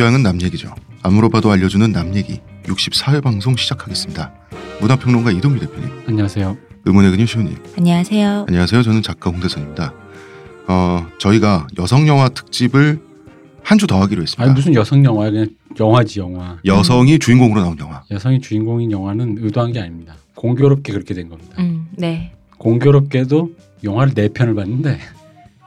교양은 남 얘기죠. 안 물어봐도 알려주는 남 얘기 64회 방송 시작하겠습니다. 문화평론가 이동규 대표님, 안녕하세요. 의문의 근육 시호님. 안녕하세요. 안녕하세요. 저는 작가 홍대선입니다. 어, 저희가 여성 영화 특집을 한 주 더 하기로 했습니다. 아니 무슨 여성 영화야 그냥 영화지 영화. 여성이 주인공으로 나온 영화. 여성이 주인공인 영화는 의도한 게 아닙니다. 공교롭게 그렇게 된 겁니다. 음, 네. 공교롭게도 영화를 네 편을 봤는데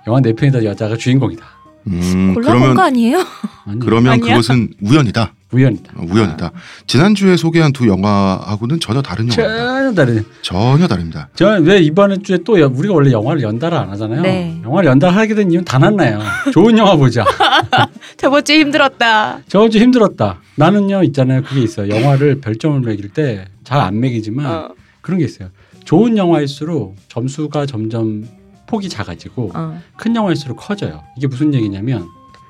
영화 네 편이 다 여자가 주인공이다. 음, 골라본 그러면 거 아니에요? 아니 그러면 아니야? 그것은 우연이다. 우연이다. 어, 우연이다. 지난주에 소개한 두 영화하고는 전혀 다른 영화입니다. 전혀 다르네. 전혀 다릅니다. 저왜 이번 주에 또 여- 우리가 원래 영화를 연달아 안 하잖아요. 네. 영화를 연달아 하게 된 이유는 단 하나예요. 좋은 영화 보자. 저번 주 힘들었다. 저번 주 힘들었다. 나는요 있잖아요. 그게 있어요. 영화를 별점을 매길 때 잘 안 매기지만 어, 그런 게 있어요. 좋은 영화일수록 점수가 점점 폭이 작아지고 어. 큰 영화일수록 커져요. 이게 무슨 얘기냐면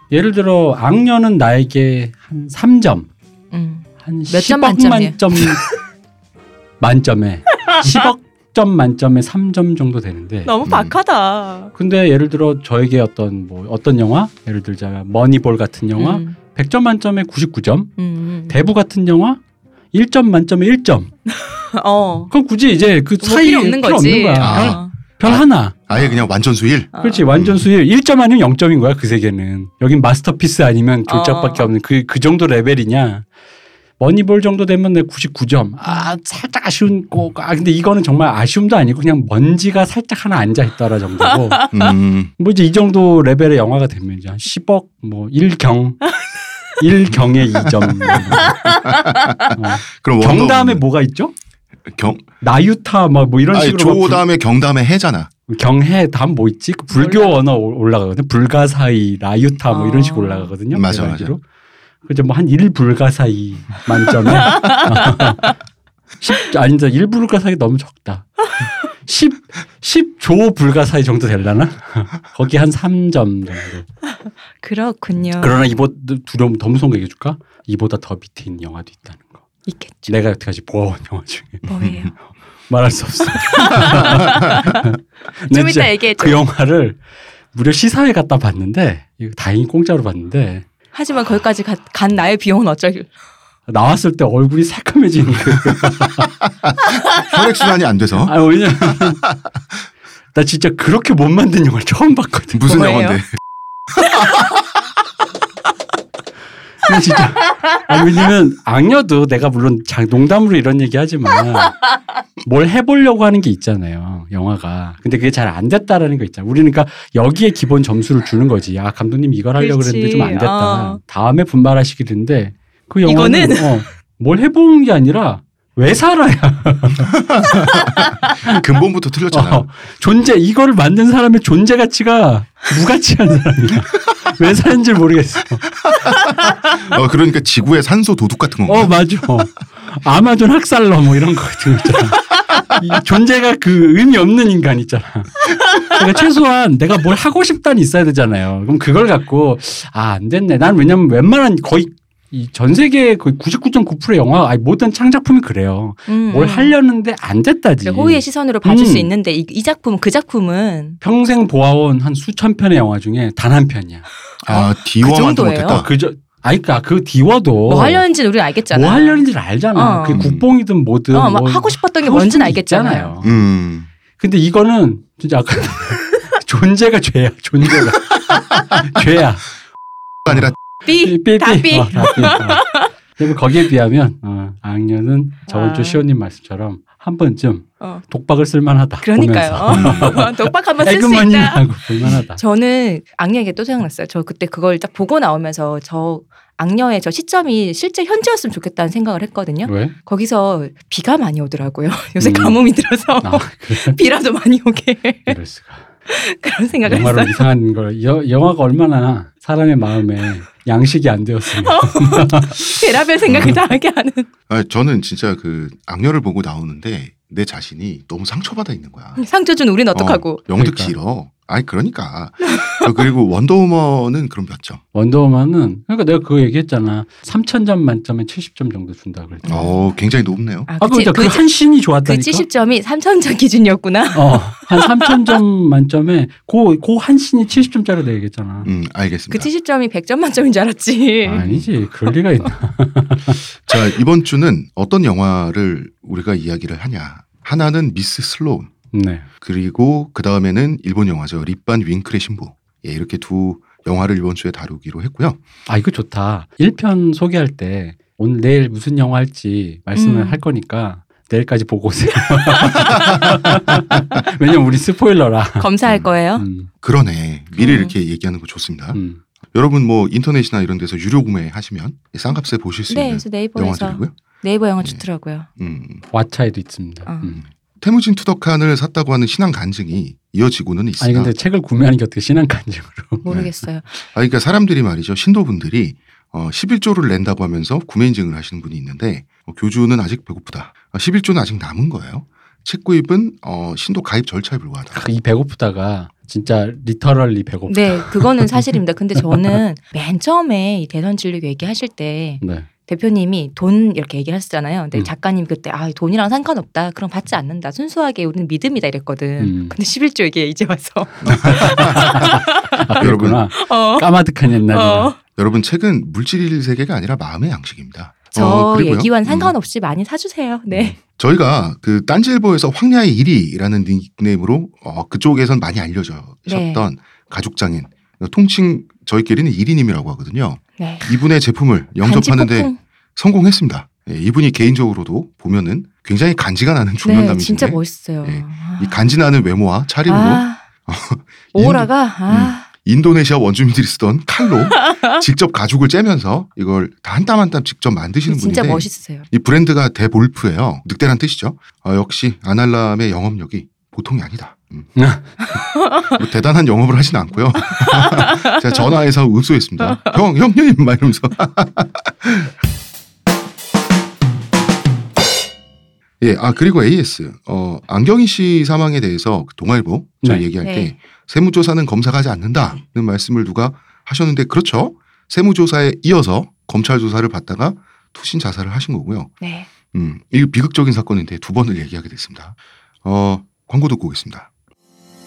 예를 들어 악녀는 나에게 한 3점, 음. 한몇점 10억 만점이에요? 만점 만점에 10억 점 만점에 3점 정도 되는데 너무 음. 박하다. 근데 예를 들어 저에게 어떤 뭐 어떤 영화 예를 들자 머니볼 같은 영화 음, 100점 만점에 99점 음. 대부 같은 영화 1점 만점에 1점 어. 그럼 굳이 이제 그뭐 사이 필요 없는 거지. 거야 아. 어. 별 하나 아예 그냥 완전 수일. 어. 그렇지 완전 수일 1점 아니면 0점인 거야 그 세계는 여긴 마스터피스 아니면 졸작밖에 어. 없는 그그 정도 레벨이냐 머니볼 정도 되면 내 99점 아 살짝 아쉬운 거아 근데 이거는 정말 아쉬움도 아니고 그냥 먼지가 살짝 하나 앉아 있더라 정도고 음, 뭐 이제 이 정도 레벨의 영화가 되면 이제 한 10억 뭐 1경 1경에 2점 어. 그럼 경 다음에 뭐가 있죠? 경 나유타 막 뭐 이런 아니, 식으로 조 다음에 경 다음에 해잖아. 경해 다음 뭐 있지? 그 불교 몰라. 언어 올- 올라가거든. 불가사의, 라유타 뭐 이런 어. 식으로 올라가거든요. 맞아, 대단히로. 그죠 뭐한 1불가사의 만점에 10 아니 저 1불가사의 너무 적다. 10 10조 불가사의 정도 되려나? 거기 한 3점 정도. 그렇군요. 그러나 이보다 두려움 더 무서운 거 얘기해 줄까? 이보다 더 밑에 있는 영화도 있다는 거. 있겠죠. 내가 여태까지 보아온 영화 중에 뭐예요? 말할 수 없어. 좀 이따 얘기해줘. 그 영화를 무려 시사회 갔다 봤는데 다행히 공짜로 봤는데 하지만 거기까지 가- 간 나의 비용은 어쩔? 나왔을 때 얼굴이 새카매지는 그 혈액 순환이 안 돼서 아 왜냐면 나 진짜 그렇게 못 만든 영화를 처음 봤거든. 무슨? 영화인데? 근데 진짜 아 왜냐면 악녀도 내가 물론 장- 농담으로 이런 얘기 하지만 뭘 해보려고 하는 게 있잖아요 영화가 근데 그게 잘 안 됐다라는 거 있잖아 우리는 그러니까 여기에 기본 점수를 주는 거지 아 감독님 이걸 하려고 그렇지. 그랬는데 좀 안 됐다 어. 다음에 분발하시기는데 그 영화는 이거는? 어, 뭘 해보는 게 아니라 왜 살아야 근본부터 틀렸잖아. 어, 존재 이거를 만든 사람의 존재 가치가 무가치한 사람이야 왜 사는지 모르겠어 어, 그러니까 지구의 산소 도둑 같은 건가? 어 맞아. 아마존 학살러 뭐 이런 거 같은 거 있잖아. 이 존재가 그 의미 없는 인간 있잖아. 그러니까 최소한 내가 뭘 하고 싶다는 있어야 되잖아요. 그럼 그걸 갖고 아 안 됐네. 난 왜냐면 웬만한 거의 이 전 세계 거의 99.9%의 영화 아니 모든 창작품이 그래요. 음, 뭘 음. 하려는데 안 됐다지. 그래, 호의의 시선으로 봐줄 음. 수 있는데 이, 이 작품 그 작품은 평생 보아온 한 수천 편의 영화 중에 단 한 편이야. 아, 디워만도 정도예요? 못했다. 어, 그저 아니 그러니까 그 디워도 뭐 하려는지는 우리 알겠잖아. 뭐 하려는지를 알잖아. 어. 그게 국뽕이든 뭐든 어, 막뭐 하고 싶었던 게 뭔지는 게 알겠잖아요. 있잖아요. 음. 근데 이거는 진짜 아까 존재가 죄야. 존재가 죄야. 아니라 삐, 삐, 다 삐. 삐. 어, 다 삐. 어. 그리고 거기에 비하면 어, 악녀는 저번 주 아. 시호님 말씀처럼 한 번쯤 어. 독박을 쓸만하다. 그러니까요. 어. 독박 한번 쓸 수 있다. 볼만하다. 저는 악녀에게 또 생각났어요. 저 그때 그걸 딱 보고 나오면서 저 악녀의 저 시점이 실제 현지였으면 좋겠다는 생각을 했거든요. 왜? 거기서 비가 많이 오더라고요. 요새 음. 가뭄이 들어서 아 그래? 비라도 많이 오게 이럴 수가. 그런 생각을 영화로 했어요. 이상한 걸 여, 영화가 얼마나 사람의 마음에 양식이 안 되었으면 베라벨 생각을 다 하게 하는. 아, 저는 진짜 그 악녀를 보고 나오는데 내 자신이 너무 상처받아 있는 거야. 상처 준 우린 어떡하고. 어, 영득 그러니까. 싫어. 아니 그러니까 어, 그리고 원더우먼은 그럼 몇 점? 원더우먼은 그러니까 내가 그거 얘기했잖아. 3,000점 만점에 70점 정도 준다 그랬잖아. 어 굉장히 높네요. 아, 아, 그치. 그, 그, 그한 신이 그 좋았다니까. 70점이 3,000점 기준이었구나. 어, 한 3,000점 만점에 그, 그한 신이 70점짜리 내가 얘기했잖아. 음그 알겠습니다. 70점이 100점 만점인 줄 알았지. 아니지. 그럴 리가 있나. 자 이번 주는 어떤 영화를 우리가 이야기를 하냐? 하나는 미스 슬로운 네. 그리고 그 다음에는 일본 영화죠 립반 윙클의 신부. 예, 이렇게 두 영화를 이번 주에 다루기로 했고요. 아, 이거 좋다. 1편 소개할 때 오늘 내일 무슨 영화 할지 말씀을 음. 할 거니까 내일까지 보고 오세요. 왜냐면 우리 스포일러라. 검사할 거예요. 음, 그러네 미리 음. 이렇게 얘기하는 거 좋습니다. 음. 여러분 뭐 인터넷이나 이런 데서 유료 구매하시면 싼 값에 보실 수 네, 있는 그래서 네이버에서 영화들이고요. 네이버 영화 네. 좋더라고요. 음. 왓챠에도 있습니다. 어. 음. 태무진 투덕칸을 샀다고 하는 신앙 간증이 이어지고는 있으나 아니 근데 책을 구매하는 게 어떻게 신앙 간증으로? 모르겠어요. 아, 그러니까 사람들이 말이죠 신도분들이 어, 11조를 낸다고 하면서 구매 인증을 하시는 분이 있는데 어, 교주는 아직 배고프다. 어, 11조는 아직 남은 거예요. 책 구입은 어, 신도 가입 절차에 불과하다. 이 배고프다가 진짜 리터럴리 배고프다. 네, 그거는 사실입니다. 근데 저는 맨 처음에 이 대선 진lik 얘기하실 때 네. 대표님이 돈 이렇게 얘기를 하셨잖아요. 근데 음. 작가님 그때 아 돈이랑 상관없다. 그럼 받지 않는다. 순수하게 우리는 믿음이다 이랬거든. 음. 근데 11조 얘기 이제 와서 아, 그렇구나. 어. 까마득한 옛날에. 어. 여러분 책은 물질 세계가 아니라 마음의 양식입니다. 저 어, 그리고요. 얘기와는 음. 상관없이 많이 사주세요. 네. 저희가 그 딴지일보에서 황야의 1위라는 닉네임으로 어, 그쪽에선 많이 알려져셨던 네. 가죽장인 통칭 저희끼리는 1위님이라고 하거든요. 네. 이분의 제품을 영접하는데. 성공했습니다. 예, 이분이 개인적으로도 보면은 굉장히 간지가 나는 네, 중년남이신데 진짜 멋있어요. 네. 아. 이 간지 나는 외모와 차림으로 아. 오라가 아. 인도네시아 원주민들이 쓰던 칼로 직접 가죽을 째면서 이걸 다 한 땀 한 땀 직접 만드시는 진짜 분인데 멋있으세요. 이 브랜드가 대볼프예요. 늑대란 뜻이죠. 어, 역시 아날람의 영업력이 보통이 아니다. 음. 뭐 대단한 영업을 하진 않고요. 제가 전화해서 읍소했습니다. 형, 형님 막 이러면서. 예, 아 그리고 AS 어 안경희 씨 사망에 대해서 그 동아일보 저희 네. 얘기할 때 네. 세무조사는 검사가 하지 않는다는 말씀을 누가 하셨는데 그렇죠. 세무조사에 이어서 검찰 조사를 받다가 투신 자살을 하신 거고요. 네. 음, 이 비극적인 사건인데 두 번을 얘기하게 됐습니다. 어, 광고 듣고 오겠습니다.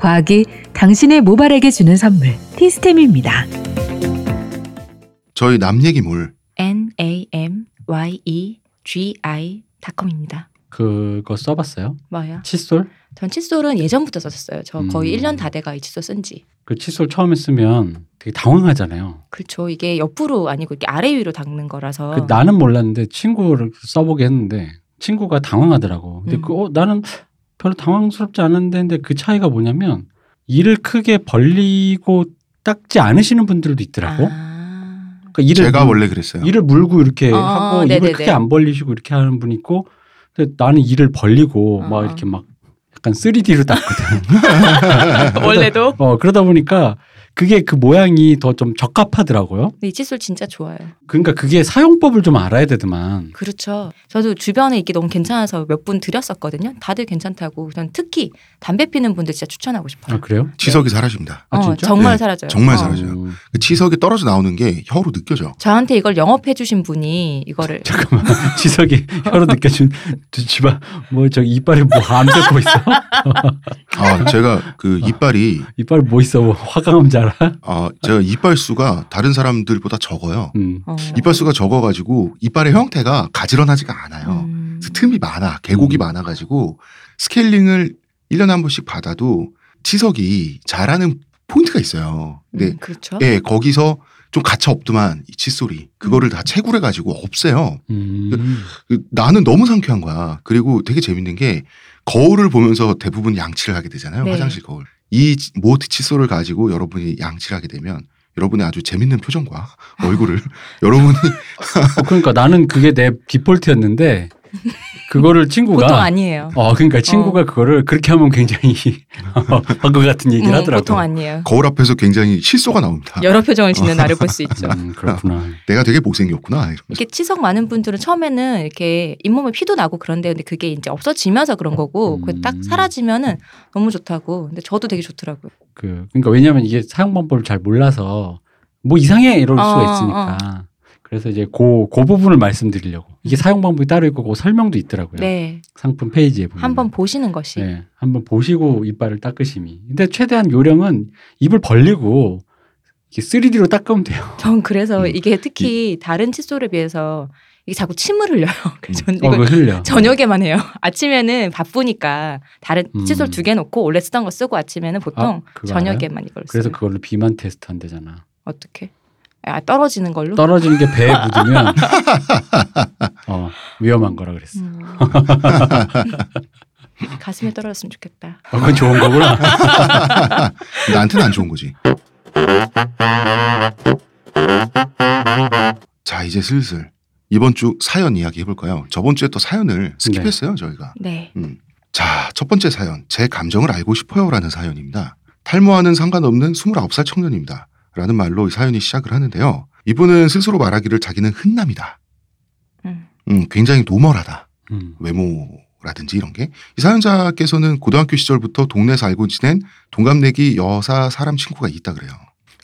과학이 당신의 모발에게 주는 선물 티스템입니다. 저희 남 얘기몰 N A M Y E G I 닷컴입니다. 그거 써봤어요? 뭐요? 칫솔? 전 칫솔은 예전부터 썼었어요. 저 거의 음. 1년 다 돼가 이 칫솔 쓴 지. 그 칫솔 처음에 쓰면 되게 당황하잖아요. 그렇죠. 이게 옆으로 아니고 이렇게 아래 위로 닦는 거라서. 그 나는 몰랐는데 친구를 써보게 했는데 친구가 당황하더라고. 근데 음. 그, 어, 나는 별로 당황스럽지 않은데 근데 그 차이가 뭐냐면 이를 크게 벌리고 닦지 않으시는 분들도 있더라고. 아. 그러니까 이를 제가 물- 원래 그랬어요. 이를 물고 이렇게 어, 하고 네네네. 입을 크게 안 벌리시고 이렇게 하는 분 있고 근데 나는 이를 벌리고 어. 막 이렇게 막 약간 3D로 닦거든. 원래도. 어 그러다 보니까 그게 그 모양이 더 좀 적합하더라고요. 이 칫솔 진짜 좋아요. 그러니까 그게 사용법을 좀 알아야 되더만. 그렇죠. 저도 주변에 이게 너무 괜찮아서 몇 분 드렸었거든요. 다들 괜찮다고. 전 특히 담배 피는 분들 진짜 추천하고 싶어요. 아 그래요? 치석이 사라집니다. 아, 어, 진짜? 정말 네, 사라져요. 정말 어. 사라져요. 음, 그 치석이 떨어져 나오는 게 혀로 느껴져. 저한테 이걸 영업해 주신 분이 이거를 잠깐만 지석이 혀로 느껴준 집안 뭐저 이빨에 뭐 암세포 있어? 아, 제가 그 이빨이 이빨 뭐 있어? 뭐 화강암 자 라? 아, 제가 이빨 수가 다른 사람들보다 적어요. 음. 어. 이빨 수가 적어가지고 이빨의 형태가 가지런하지가 않아요. 음. 그래서 틈이 많아, 계곡이 음. 많아가지고 스케일링을 1년에 한 번씩 받아도 치석이 자라는 포인트가 있어요. 근데 음, 그렇죠. 예, 거기서 좀 가차 없더만 이 칫솔이 그거를 다 채굴해 가지고 없애요. 음. 그 나는 너무 상쾌한 거야. 그리고 되게 재밌는 게 거울을 보면서 대부분 양치를 하게 되잖아요. 네. 화장실 거울. 이 모트 칫솔을 가지고 여러분이 양치를 하게 되면 여러분의 아주 재밌는 표정과 얼굴을 여러분이 어, 그러니까 나는 그게 내 디폴트였는데 그거를 친구가 보통 아니에요. 어 그러니까 친구가 그거를 그렇게 하면 굉장히 한것 같은 얘기를 음, 하더라고. 보통 아니에요. 거울 앞에서 굉장히 실소가 나옵니다. 여러 표정을 짓는 나를 볼 수 있죠. 음, 그렇구나. 내가 되게 못생겼구나. 이러면서. 이렇게 치석 많은 분들은 처음에는 이렇게 잇몸에 피도 나고 그런데 근데 그게 이제 없어지면서 그런 거고 그딱 음. 사라지면은 너무 좋다고. 근데 저도 되게 좋더라고요. 그 그러니까 왜냐하면 이게 사용 방법을 잘 몰라서 뭐 이상해 이럴 어, 수가 있으니까. 그래서 이제 그, 그 부분을 말씀드리려고. 이게 사용 방법이 따로 있고 그 설명도 있더라고요. 음. 네. 상품 페이지에 보면. 한번 보시는 것이 네, 한번 보시고 이빨을 닦으심이. 근데 최대한 요령은 입을 벌리고 이렇게 3D로 닦으면 돼요. 전 그래서 음. 이게 특히 다른 칫솔에 비해서 이게 자꾸 침을 흘려요. 그래서 전 어, 흘려. 저녁에만 해요. 아침에는 바쁘니까 다른 음. 칫솔 두 개 놓고 원래 쓰던 거 쓰고 아침에는 보통 아? 저녁에만 이걸 그래서 써요. 그걸로 비만 테스트 한대잖아. 어떻게? 아 떨어지는 걸로? 떨어지는 게 배에 묻으면 어, 위험한 거라 그랬어. 음. 가슴에 떨어졌으면 좋겠다. 어, 그건 좋은 거구나. 나한테는 안 좋은 거지. 자 이제 슬슬 이번 주 사연 이야기 해볼까요? 저번 주에 또 사연을 스킵했어요 저희가. 네. 음. 자, 첫 번째 사연. 제 감정을 알고 싶어요라는 사연입니다. 탈모와는 상관없는 29살 청년입니다. 라는 말로 이 사연이 시작을 하는데요. 이분은 스스로 말하기를 자기는 흔남이다. 음. 음, 굉장히 normal하다. 음. 외모라든지 이런 게. 이 사연자께서는 고등학교 시절부터 동네에서 알고 지낸 동갑내기 여사 사람 친구가 있다 그래요.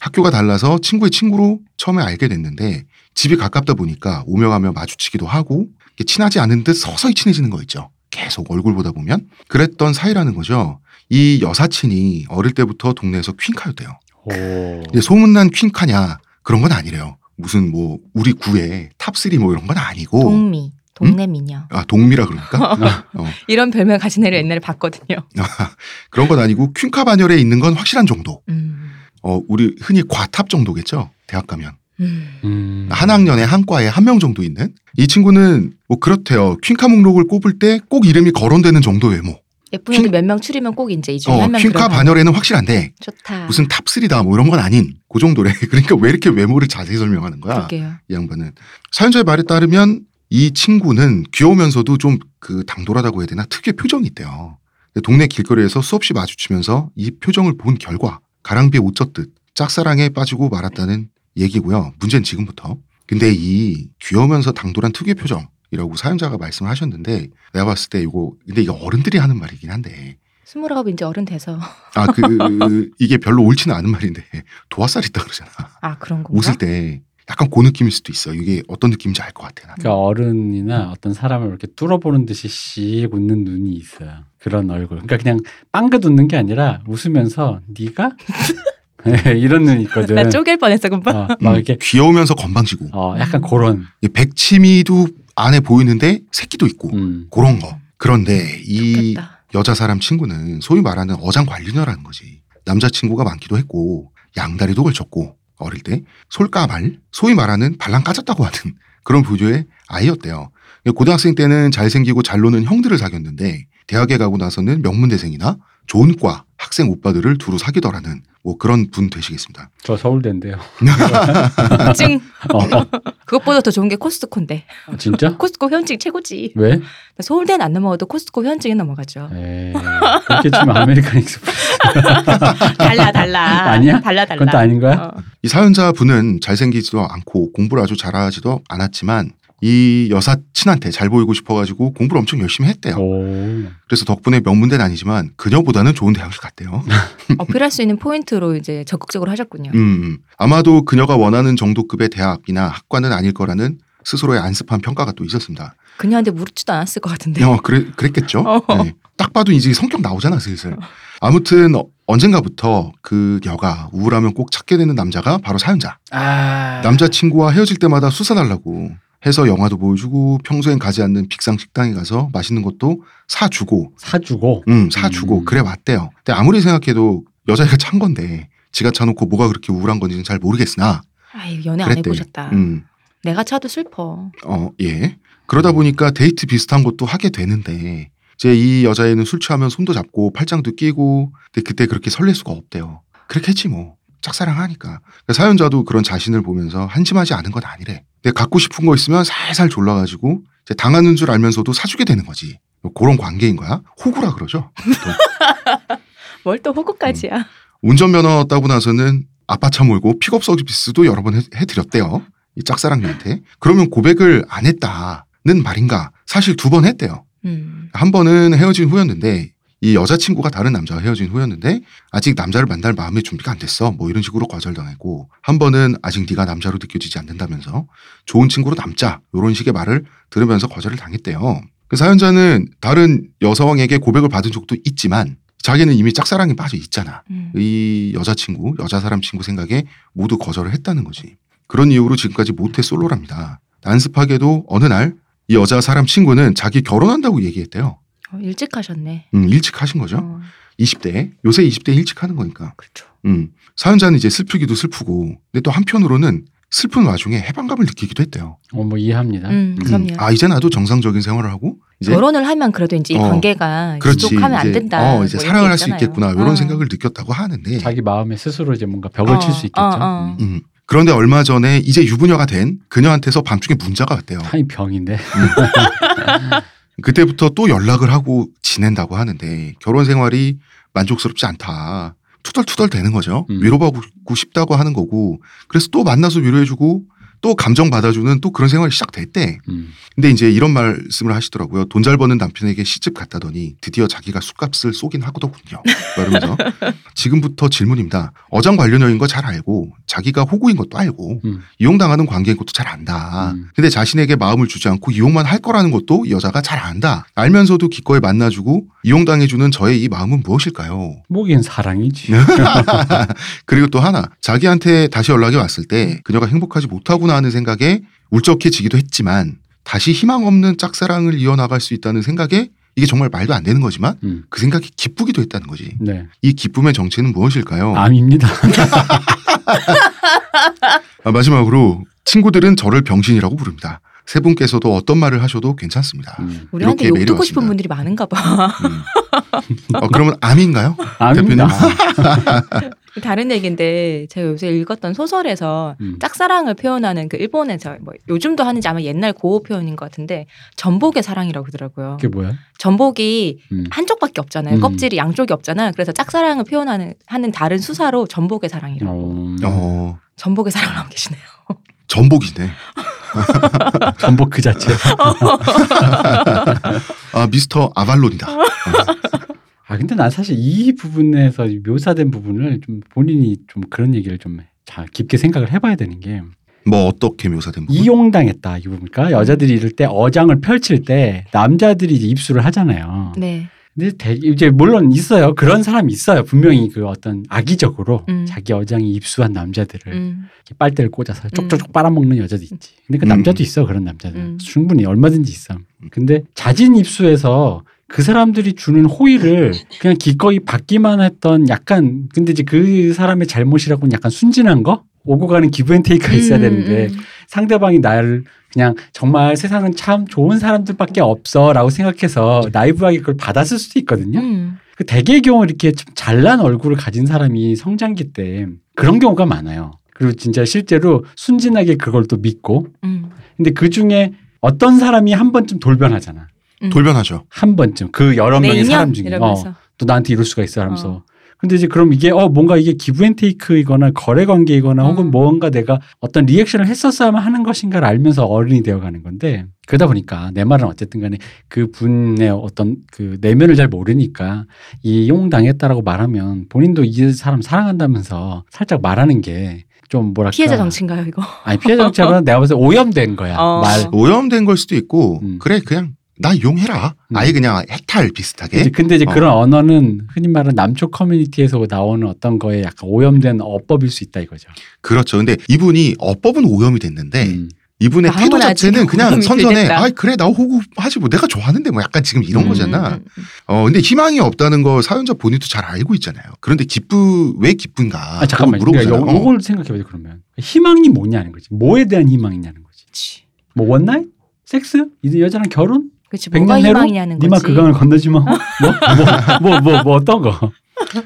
학교가 달라서 친구의 친구로 처음에 알게 됐는데 집이 가깝다 보니까 오며 가며 마주치기도 하고 친하지 않은 듯 서서히 친해지는 거 있죠. 계속 얼굴 보다 보면 그랬던 사이라는 거죠. 이 여사친이 어릴 때부터 동네에서 퀸카였대요. 오. 소문난 퀸카냐 그런 건 아니래요. 무슨 뭐 우리 구에 top3 뭐 이런 건 아니고 동미, 동네 미녀. 아 동미라 그러니까 어, 이런 별명 가진 애를 옛날에 봤거든요. 그런 건 아니고 퀸카 반열에 있는 건 확실한 정도. 음. 어 우리 흔히 과탑 정도겠죠. 대학 가면 음. 음. 한 학년에 한 과에 한 명 정도 있는 이 친구는 뭐 그렇대요. 퀸카 목록을 꼽을 때 꼭 이름이 거론되는 정도 외모. 예쁜 애들 퀸- 몇명 추리면 꼭 이제 이 중에 어, 한명 퀸카. 반열에는 확실한데 좋다. 무슨 탑3다 뭐 이런 건 아닌 그 정도래. 그러니까 왜 이렇게 외모를 자세히 설명하는 거야? 그러게요. 이 양반은 사연자의 말에 따르면 이 친구는 귀여우면서도 좀 그 당돌하다고 해야 되나 특유의 표정이 있대요. 동네 길거리에서 수없이 마주치면서 이 표정을 본 결과 가랑비에 옷 젖듯 짝사랑에 빠지고 말았다는 얘기고요. 문제는 지금부터. 근데 이 귀여우면서 당돌한 특유의 표정 이라고 사연자가 말씀을 하셨는데 내가 봤을 때 이거 근데 이게 어른들이 하는 말이긴 한데 스물아홉 이제 어른 돼서 아 그 이게 별로 옳지는 않은 말인데 도화살 있다 그러잖아. 아 그런 건가? 웃을 때 약간 그 느낌일 수도 있어. 이게 어떤 느낌인지 알 것 같아. 나는. 그러니까 어른이나 어떤 사람을 이렇게 뚫어보는 듯이 씩 웃는 눈이 있어요. 그런 얼굴. 그러니까 그냥 빵긋 웃는 게 아니라 웃으면서 네가 네, 이런 눈이 있거든. 나 쪼갤 뻔했어 금방. 어, 막 음, 이렇게 귀여우면서 건방지고 어, 약간 그런. 이 백치미도 안에 보이는데 새끼도 있고 음. 그런 거. 그런데 이 좋겠다. 여자 사람 친구는 소위 말하는 어장 관리녀라는 거지. 남자 친구가 많기도 했고 양다리도 걸쳤고 어릴 때 솔까발 소위 말하는 발랑 까졌다고 하는 그런 부류의 아이였대요. 고등학생 때는 잘생기고 잘 노는 형들을 사귀었는데 대학에 가고 나서는 명문대생이나 좋은 과 학생 오빠들을 두루 사귀더라는 뭐 그런 분 되시겠습니다. 저 서울대인데요. 증 어, 어, 그것보다 더 좋은 게 코스트코인데 진짜? 코스트코 회원증 최고지. 왜? 서울대는 안 넘어가도 코스트코 회원증에 넘어가죠. 에이, 그렇게 치면 아메리칸 익스프레스. 달라 달라. 아니야? 달라 달라. 그건 또 아닌 거야? 어. 이 사연자 분은 잘생기지도 않고 공부를 아주 잘하지도 않았지만 이 여사친한테 잘 보이고 싶어가지고 공부를 엄청 열심히 했대요. 오. 그래서 덕분에 명문대는 아니지만 그녀보다는 좋은 대학을 갔대요. 어필할 수 있는 포인트로 이제 적극적으로 하셨군요. 음, 음. 아마도 그녀가 원하는 정도급의 대학이나 학과는 아닐 거라는 스스로의 안습한 평가가 또 있었습니다. 그녀한테 물지도 않았을 것 같은데. 어, 그래, 그랬겠죠. 어. 네. 딱 봐도 이제 성격 나오잖아, 슬슬. 아무튼 어, 언젠가부터 그녀가 우울하면 꼭 찾게 되는 남자가 바로 사연자. 아. 남자친구와 헤어질 때마다 수사달라고 해서 영화도 보여주고 평소엔 가지 않는 빅상 식당에 가서 맛있는 것도 사주고 사주고. 음 사주고 음. 그래 왔대요. 근데 아무리 생각해도 여자애가 찬 건데 지가 차놓고 뭐가 그렇게 우울한 건지는 잘 모르겠으나 아유 연애 안 그랬대. 해보셨다. 음, 내가 차도 슬퍼. 어, 예. 그러다 보니까 데이트 비슷한 것도 하게 되는데 이제 이 여자애는 술 취하면 손도 잡고 팔짱도 끼고 근데 그때 그렇게 설렐 수가 없대요. 그렇게 했지 뭐. 짝사랑하니까. 그러니까 사연자도 그런 자신을 보면서 한심하지 않은 건 아니래. 근데 갖고 싶은 거 있으면 살살 졸라가지고 당하는 줄 알면서도 사주게 되는 거지. 뭐 그런 관계인 거야. 호구라 그러죠. 뭘 또 호구까지야. 운전면허 따고 나서는 아빠 차 몰고 픽업 서비스도 여러 번 해- 해드렸대요. 이 짝사랑녀한테. 그러면 고백을 안 했다는 말인가? 사실 두 번 했대요. 음. 한 번은 헤어진 후였는데 이 여자친구가 다른 남자와 헤어진 후였는데 아직 남자를 만날 마음의 준비가 안 됐어. 뭐 이런 식으로 거절당했고 한 번은 아직 네가 남자로 느껴지지 않는다면서 좋은 친구로 남자 이런 식의 말을 들으면서 거절을 당했대요. 그 사연자는 다른 여성에게 고백을 받은 적도 있지만 자기는 이미 짝사랑에 빠져 있잖아. 음. 이 여자친구, 여자 사람 친구 생각에 모두 거절을 했다는 거지. 그런 이유로 지금까지 모태 솔로랍니다. 난습하게도 어느 날 이 여자 사람 친구는 자기 결혼한다고 얘기했대요. 어, 일찍 하셨네. 음, 일찍 하신 거죠. 어, 20대. 요새 20대 일찍 하는 거니까. 그렇죠. 음. 사연자는 이제 슬프기도 슬프고, 근데 또 한편으로는 슬픈 와중에 해방감을 느끼기도 했대요. 어, 뭐 이해합니다. 음, 그럼요. 아, 이제 나도 정상적인 생활을 하고, 이제 결혼을 하면 그래도 이제 이 어, 관계가. 지속하면 안 된다. 어, 이제 뭐 사랑을 게할 수. 있겠구나. 이런 어. 생각을 느꼈다고 하는데, 자기 마음에 스스로 이제 뭔가 벽을 어, 칠수 있겠죠. 어, 어. 음. 음. 그런데 얼마 전에 이제 유부녀가 된 그녀한테서 밤중에 문자가 왔대요. 타이 병인데. 그때부터 또 연락을 하고 지낸다고 하는데 결혼 생활이 만족스럽지 않다. 투덜투덜 되는 거죠. 음. 위로받고 싶다고 하는 거고. 그래서 또 만나서 위로해주고 또 감정 받아주는 또 그런 생활이 시작됐대. 음. 근데 이제 이런 말씀을 하시더라고요. 돈 잘 버는 남편에게 시집 갔다더니 드디어 자기가 술값을 쏘긴 하거든요. 이러면서 지금부터 질문입니다. 어장 관련녀인 거 잘 알고 자기가 호구인 것도 알고 음. 이용당하는 관계인 것도 잘 안다. 음. 근데 자신에게 마음을 주지 않고 이용만 할 거라는 것도 이 여자가 잘 안다. 알면서도 기꺼이 만나주고 이용당해주는 저의 이 마음은 무엇일까요? 뭐긴 사랑이지. 네. 그리고 또 하나 자기한테 다시 연락이 왔을 때 그녀가 행복하지 못하 구나 하는 생각에 울적해지기도 했지만 다시 희망 없는 짝사랑을 이어나갈 수 있다는 생각에 이게 정말 말도 안 되는 거지만 음. 그 생각이 기쁘기도 했다는 거지. 네. 이 기쁨의 정체는 무엇일까요? 암입니다. 아, 마지막으로 친구들은 저를 병신이라고 부릅니다. 세 분께서도 어떤 말을 하셔도 괜찮습니다. 음. 우리한테 이렇게 욕 듣고 싶은. 분들이 많은가 봐. 음. 어, 그러면 암인가요? 암입니다. 대표님? 다른 얘기인데 제가 요새 읽었던 소설에서 음. 짝사랑을 표현하는 그 일본에서 뭐 요즘도 하는지 아마 옛날 고어 표현인 것 같은데 전복의 사랑이라고 그러더라고요. 그게 뭐야? 전복이 음. 한쪽밖에 없잖아요. 음. 껍질이 양쪽이 없잖아. 그래서 짝사랑을 표현하는 하는 다른 수사로 전복의 사랑이라고. 어, 어, 전복의 사랑을 하고 계시네요. 전복이네. 전복 그 자체. 아, 미스터 아발론이다. 아 근데 난 사실 이 부분에서 묘사된 부분을 좀 본인이 좀 그런 얘기를 좀 자, 깊게 생각을 해봐야 되는 게 뭐 어떻게 묘사된 부분? 이용당했다 이 부분일까? 여자들이 이럴 때 어장을 펼칠 때 남자들이 이제 입술을 하잖아요. 네. 근데 대, 이제 물론 있어요. 그런 사람이 있어요. 분명히 그 어떤 악의적으로 음. 자기 어장이 입수한 남자들을 음. 이렇게 빨대를 꽂아서 쪽쪽쪽 빨아먹는 여자도 있지. 근데 그 음. 남자도 있어 그런 남자들. 음. 충분히 얼마든지 있어. 근데 자진 입수해서 그 사람들이 주는 호의를 그냥 기꺼이 받기만 했던 약간 근데 이제 그 사람의 잘못이라고는 약간 순진한 거 오고 가는 기브앤테이크가 있어야 음, 되는데 음. 상대방이 나를 그냥 정말 세상은 참 좋은 사람들밖에 없어라고 생각해서 나이브하게 그걸 받았을 수도 있거든요. 음. 그 대개의 경우 이렇게 좀 잘난 얼굴을 가진 사람이 성장기 때 그런 경우가 많아요. 그리고 진짜 실제로 순진하게 그걸 또 믿고 음. 근데 그 중에 어떤 사람이 한 번쯤 돌변하잖아. 음. 돌변하죠. 한 번쯤 그 여러 내 명의 인연 사람 중에 어. 또 나한테 이럴 수가 있어 하면서 어. 근데 이제 그럼 이게 어 뭔가 이게 기브앤테이크이거나 거래 관계이거나 혹은 음. 뭔가 내가 어떤 리액션을 했었어야만 하는 것인가를 알면서 어른이 되어가는 건데 그러다 보니까 내 말은 어쨌든 간에 그 분의 어떤 그 내면을 잘 모르니까 이용당했다라고 말하면 본인도 이 사람 사랑한다면서 살짝 말하는 게 좀 뭐랄까 피해자 정치인가요 이거? 아니 피해자 정치보다 내가 봤을 때 오염된 거야 어. 말 오염된 걸 수도 있고 음. 그래 그냥 나 이용해라. 음. 아예 그냥 해탈 비슷하게. 이제 근데 이제 어. 그런 언어는 흔히 말하는 남쪽 커뮤니티에서 나오는 어떤 거에 약간 오염된 어법일 수 있다 이거죠. 그렇죠. 근데 이분이 어법은 오염이 됐는데 음. 이분의 마음은 태도 자체는 그냥. 되겠다. 아 그래 나 호구 하지 뭐 내가 좋아하는데 뭐 약간 지금 이런 음. 거잖아. 음, 음, 음. 어 근데 희망이 없다는 걸 사연자 본인도 잘 알고 있잖아요. 그런데 기쁘 왜 기쁜가? 아, 잠깐만. 그러니까 물어보잖아요. 요걸 생각해봐야 돼 그러면 희망이 뭐냐는 거지. 뭐에 대한 희망이냐는 거지. 그치. 뭐 one night, 섹스, 이 여자랑 결혼? 백년 뭐가 희망이냐는 님아 거지. 그 강을 건너지 마. 뭐뭐뭐 뭐, 뭐, 뭐 어떤 거.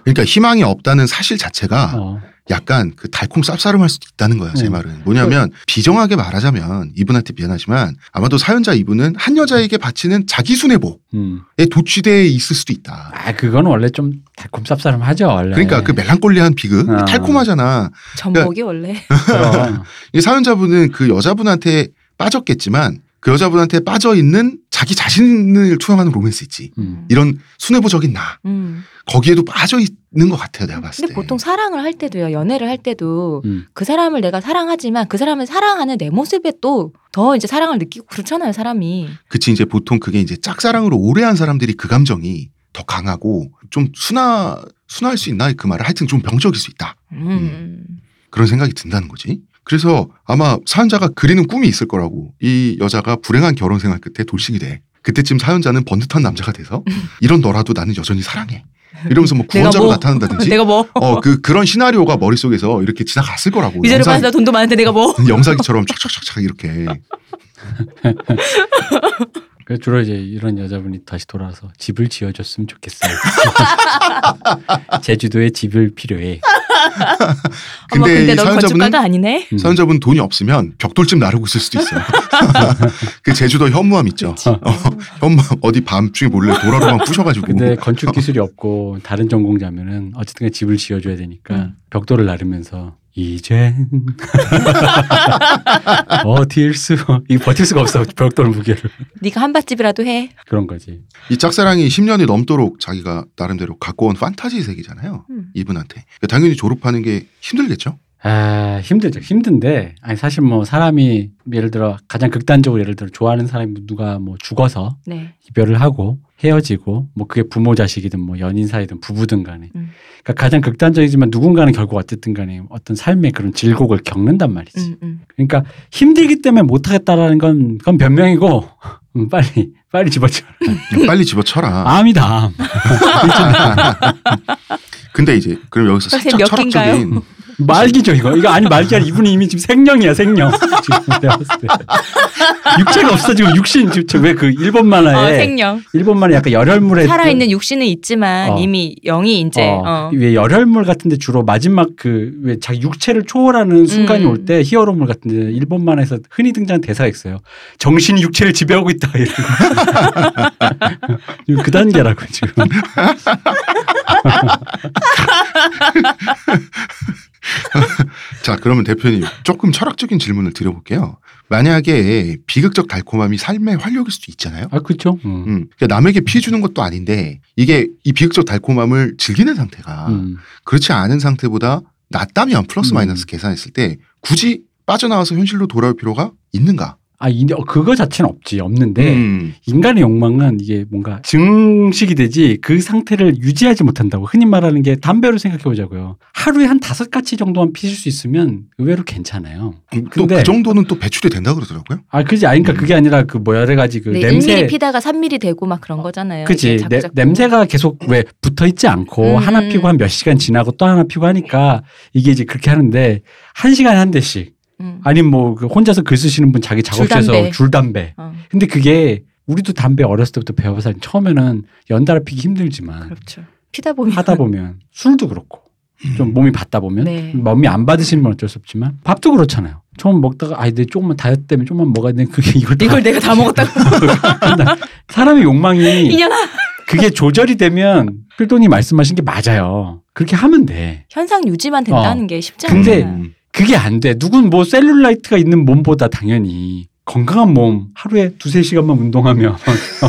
그러니까 희망이 없다는 사실 자체가 어. 약간 그 달콤 쌉싸름할 수도 있다는 거야 제 음. 말은 뭐냐면 비정하게 말하자면 이분한테 미안하지만 아마도 사연자 이분은 한 여자에게 바치는 자기 순애보에 음. 도취돼 있을 수도 있다. 아 그건 원래 좀 달콤 쌉싸름하죠 원래. 그러니까 그 멜랑콜리한 비극 아. 달콤하잖아. 전복이 원래 그럼. 이 사연자분은 그 여자분한테 빠졌겠지만 그 여자분한테 빠져 있는 자기 자신을 투영하는 로맨스 있지. 음. 이런 순애보적인 나 음. 거기에도 빠져 있는 것 같아요 내가 봤을 근데 때. 보통 사랑을 할 때도요 연애를 할 때도 음. 그 사람을 내가 사랑하지만 그 사람을 사랑하는 내 모습에 또 더 이제 사랑을 느끼고 그렇잖아요 사람이 그치 이제 보통 그게 이제 짝사랑으로 오래 한 사람들이 그 감정이 더 강하고 좀 순화 순화할 수 있나 그 말을 하여튼 좀 병적일 수 있다 음. 그런 생각이 든다는 거지. 그래서 아마 사연자가 그리는 꿈이 있을 거라고 이 여자가 불행한 결혼 생활 끝에 돌싱이 돼. 그때쯤 사연자는 번듯한 남자가 돼서 이런 너라도 나는 여전히 사랑해. 이러면서 뭐 구원자로 뭐- 나타난다든지 내가 뭐 어 그 그런 시나리오가 머릿속에서 이렇게 지나갔을 거라고. 위자료 영상- 받아서 돈도 많은데 내가 뭐 영사기처럼 촥촥촥촥 이렇게. 주로 이제 이런 여자분이 다시 돌아와서 집을 지어줬으면 좋겠어요. 제주도에 집을 필요해. 어머 근데 근데 이넌 사연자분은 아니네 음. 사연자분 돈이 없으면 벽돌집 나르고 있을 수도 있어요. 그 제주도 현무암 있죠. 어, 현무암 어디 밤중에 몰래 도라로만 부셔가지고. 근데 건축 기술이 없고 다른 전공자면은 어쨌든 집을 지어줘야 되니까 음. 벽돌을 나르면서 이젠 버틸 수 이 버틸 수가 없어 벽돌 무게를 네가 한밭집이라도 해 그런 거지. 이 짝사랑이 10년이 넘도록 자기가 나름대로 갖고 온 판타지 세계잖아요. 음. 이분한테. 그러니까 당연히 졸업하는 게 힘들겠죠. 아 힘들죠 힘든데 아니 사실 뭐 사람이 예를 들어 가장 극단적으로 예를 들어 좋아하는 사람이 누가 뭐 죽어서 네 이별을 하고 헤어지고 뭐 그게 부모 자식이든 뭐 연인 사이든 부부든 간에 음. 그러니까 가장 극단적이지만 누군가는 결국 어쨌든 간에 어떤 삶의 그런 질곡을 겪는단 말이지. 음, 음. 그러니까 힘들기 때문에 못하겠다라는 건 그건 변명이고 음, 빨리 빨리 집어쳐. 빨리 집어쳐라. 암이다 암. 근데 이제 그럼 여기서 살짝 철학적인? 말기죠 이거. 이거 아니 말기 아니 이분이 이미 지금 생령이야 생령. 지금 내가 봤을 때. 육체가 없어 지금 육신 지금 왜그 일본 어, 만화에 생명 일본 만화 약간 열혈물에 살아있는 육신은 있지만 어. 이미 영이 이제 어, 어. 왜 열혈물 같은데 주로 마지막 그 왜 자기 육체를 초월하는 순간이 음. 올때 히어로물 같은데 일본 만화에서 흔히 등장하는 대사가 있어요. 정신이 육체를 지배하고 있다 이런 그 단계라고 지금. 자 그러면 대표님 조금 철학적인 질문을 드려볼게요. 만약에 비극적 달콤함이 삶의 활력일 수도 있잖아요. 아 그렇죠. 음. 음, 그러니까 남에게 피해 주는 것도 아닌데 이게 이 비극적 달콤함을 즐기는 상태가 음. 그렇지 않은 상태보다 낫다면 플러스 음. 마이너스 계산했을 때 굳이 빠져나와서 현실로 돌아올 필요가 있는가? 아 이- 그거 자체는 없지 없는데 음, 인간의 욕망은 이게 뭔가 증식이 되지 그 상태를 유지하지 못한다고 흔히 말하는 게 담배로 생각해 보자고요. 하루에 한 다섯 가지 정도만 피실 수 있으면 의외로 괜찮아요. 또 근데- 그 정도는 또 배출이 된다 그러더라고요. 아 그지 아니 그러니까 그게 아니라 그 뭐 여러 가지 그 네, 냄새 1mm 피다가 3mm 되고 막 그런 거잖아요. 그지. 냄새가 계속 왜 붙어 있지 않고 음, 하나 음. 피고 한 몇 시간 지나고 또 하나 피고 하니까 이게 이제 그렇게 하는데 한 시간에 한 대씩 음. 아니면 뭐그 혼자서 글 쓰시는 분 자기 작업실에서 줄담배. 줄담배 어, 근데 그게 우리도 담배 어렸을 때부터 배워서 처음에는 연달아 피기 힘들지만 그렇죠. 피다 보면 하다 보면 술도 그렇고 좀 몸이 받다 보면 네. 몸이 안 받으시는 건 어쩔 수 없지만 밥도 그렇잖아요. 처음 먹다가 아이 내 조금만 다이어트 때문에 조금만 먹어야 되는데 그게 이걸 다 이걸 내가 다 먹었다고 사람의 욕망이 이년아 그게 조절이 되면 필돈이 말씀하신 게 맞아요. 그렇게 하면 돼. 현상 유지만 된다는 게 쉽지 근데 않아요. 음, 그게 안 돼. 누군 뭐 셀룰라이트가 있는 몸보다 당연히 건강한 몸 하루에 두세 시간만 운동하면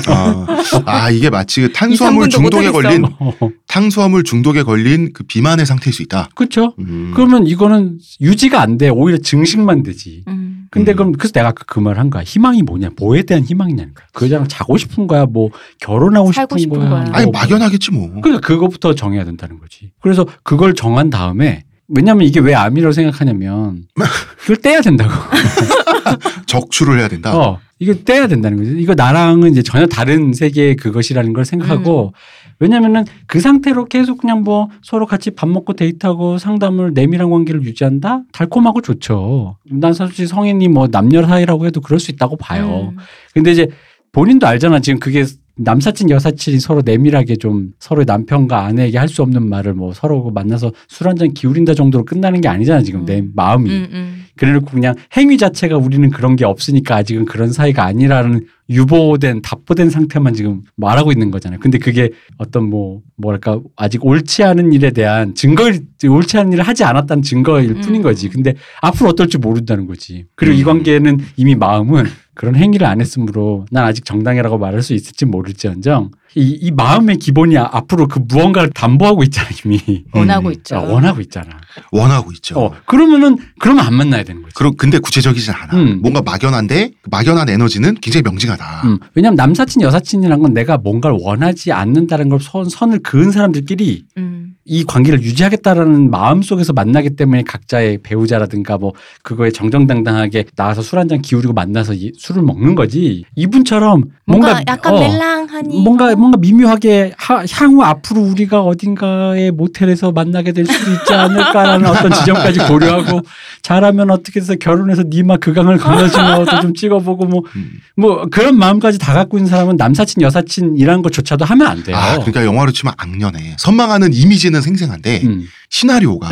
아, 아, 이게 마치 그 탄수화물 2-3분도 중독에. 걸린 어, 탄수화물 중독에 걸린 그 비만의 상태일 수 있다. 그렇죠. 음. 그러면 이거는 유지가 안 돼. 오히려 증식만 되지. 음. 근데 음. 그럼 그래서 내가 아까 그 말한 거야. 희망이 뭐냐? 뭐에 대한 희망이냐는 거야. 그 여자랑 자고 싶은 거야? 뭐 결혼하고 살고 싶은, 싶은 거야? 거야. 아니 뭐. 막연하겠지 뭐. 그러니까 그거부터 정해야 된다는 거지. 그래서 그걸 정한 다음에 왜냐면 이게 왜 암이라고 생각하냐면 그걸 떼야 된다고. 적출을 해야 된다. 어, 이거 떼야 된다는 거지. 이거 나랑은 이제 전혀 다른 세계의 그것이라는 걸 생각하고 왜냐면은 그 상태로 계속 그냥 뭐 서로 같이 밥 먹고 데이트하고 상담을 내밀한 관계를 유지한다? 달콤하고 좋죠. 난 사실 성인이 뭐 남녀 사이라고 해도 그럴 수 있다고 봐요. 음. 근데 이제 본인도 알잖아. 지금 그게 남사친 여사친이 서로 내밀하게 좀 서로의 남편과 아내에게 할 수 없는 말을 뭐 서로 만나서 술 한 잔 기울인다 정도로 끝나는 게 아니잖아 지금 음. 내 마음이 음, 음. 그래놓고 그냥 행위 자체가 우리는 그런 게 없으니까 아직은 그런 사이가 아니라는 유보된 답보된 상태만 지금 말하고 있는 거잖아요. 근데 그게 어떤 뭐 뭐랄까 아직 옳지 않은 일에 대한 증거 옳지 않은 일을 하지 않았다는 증거일 음. 뿐인 거지. 근데 앞으로 어떨지 모른다는 거지. 그리고 이 음. 관계는 이미 마음은 그런 행위를 안 했으므로 난 아직 정당이라고 말할 수 있을지 모를지언정 이, 이 마음의 기본이 아- 앞으로 그 무언가를 담보하고 있잖아 이미 원하고 음. 있죠. 아, 원하고 있잖아. 원하고 있죠. 어 그러면은 그러면 안 만나야 되는 거지. 그러, 근데 구체적이진 않아. 음. 뭔가 막연한데 그 막연한 에너지는 굉장히 명징하다. 음, 왜냐하면 남사친 여사친이란 건 내가 뭔가를 원하지 않는다는 걸 선, 선을 그은 사람들끼리 음. 이 관계를 유지하겠다라는 마음 속에서 만나기 때문에 각자의 배우자라든가 뭐 그거에 정정당당하게 나가서 술 한 잔 기울이고 만나서 이- 술을 먹는 거지 이분처럼 뭔가, 뭔가, 약간 어, 멜랑하니 뭔가 뭔가 미묘하게 하- 향후 앞으로 우리가 어딘가의 모텔에서 만나게 될 수도 있지 않을까라는 어떤 지점까지 고려하고 잘하면 어떻게 해서 결혼해서 니마 그강을 건너주면 어떤 좀 찍어보고 뭐 음. 뭐 그런 마음까지 다 갖고 있는 사람은 남사친 여사친이라는 것조차도 하면 안 돼요. 아, 그러니까 영화로 치면 악녀네. 선망하는 이미지 는 생생한데 음, 시나리오가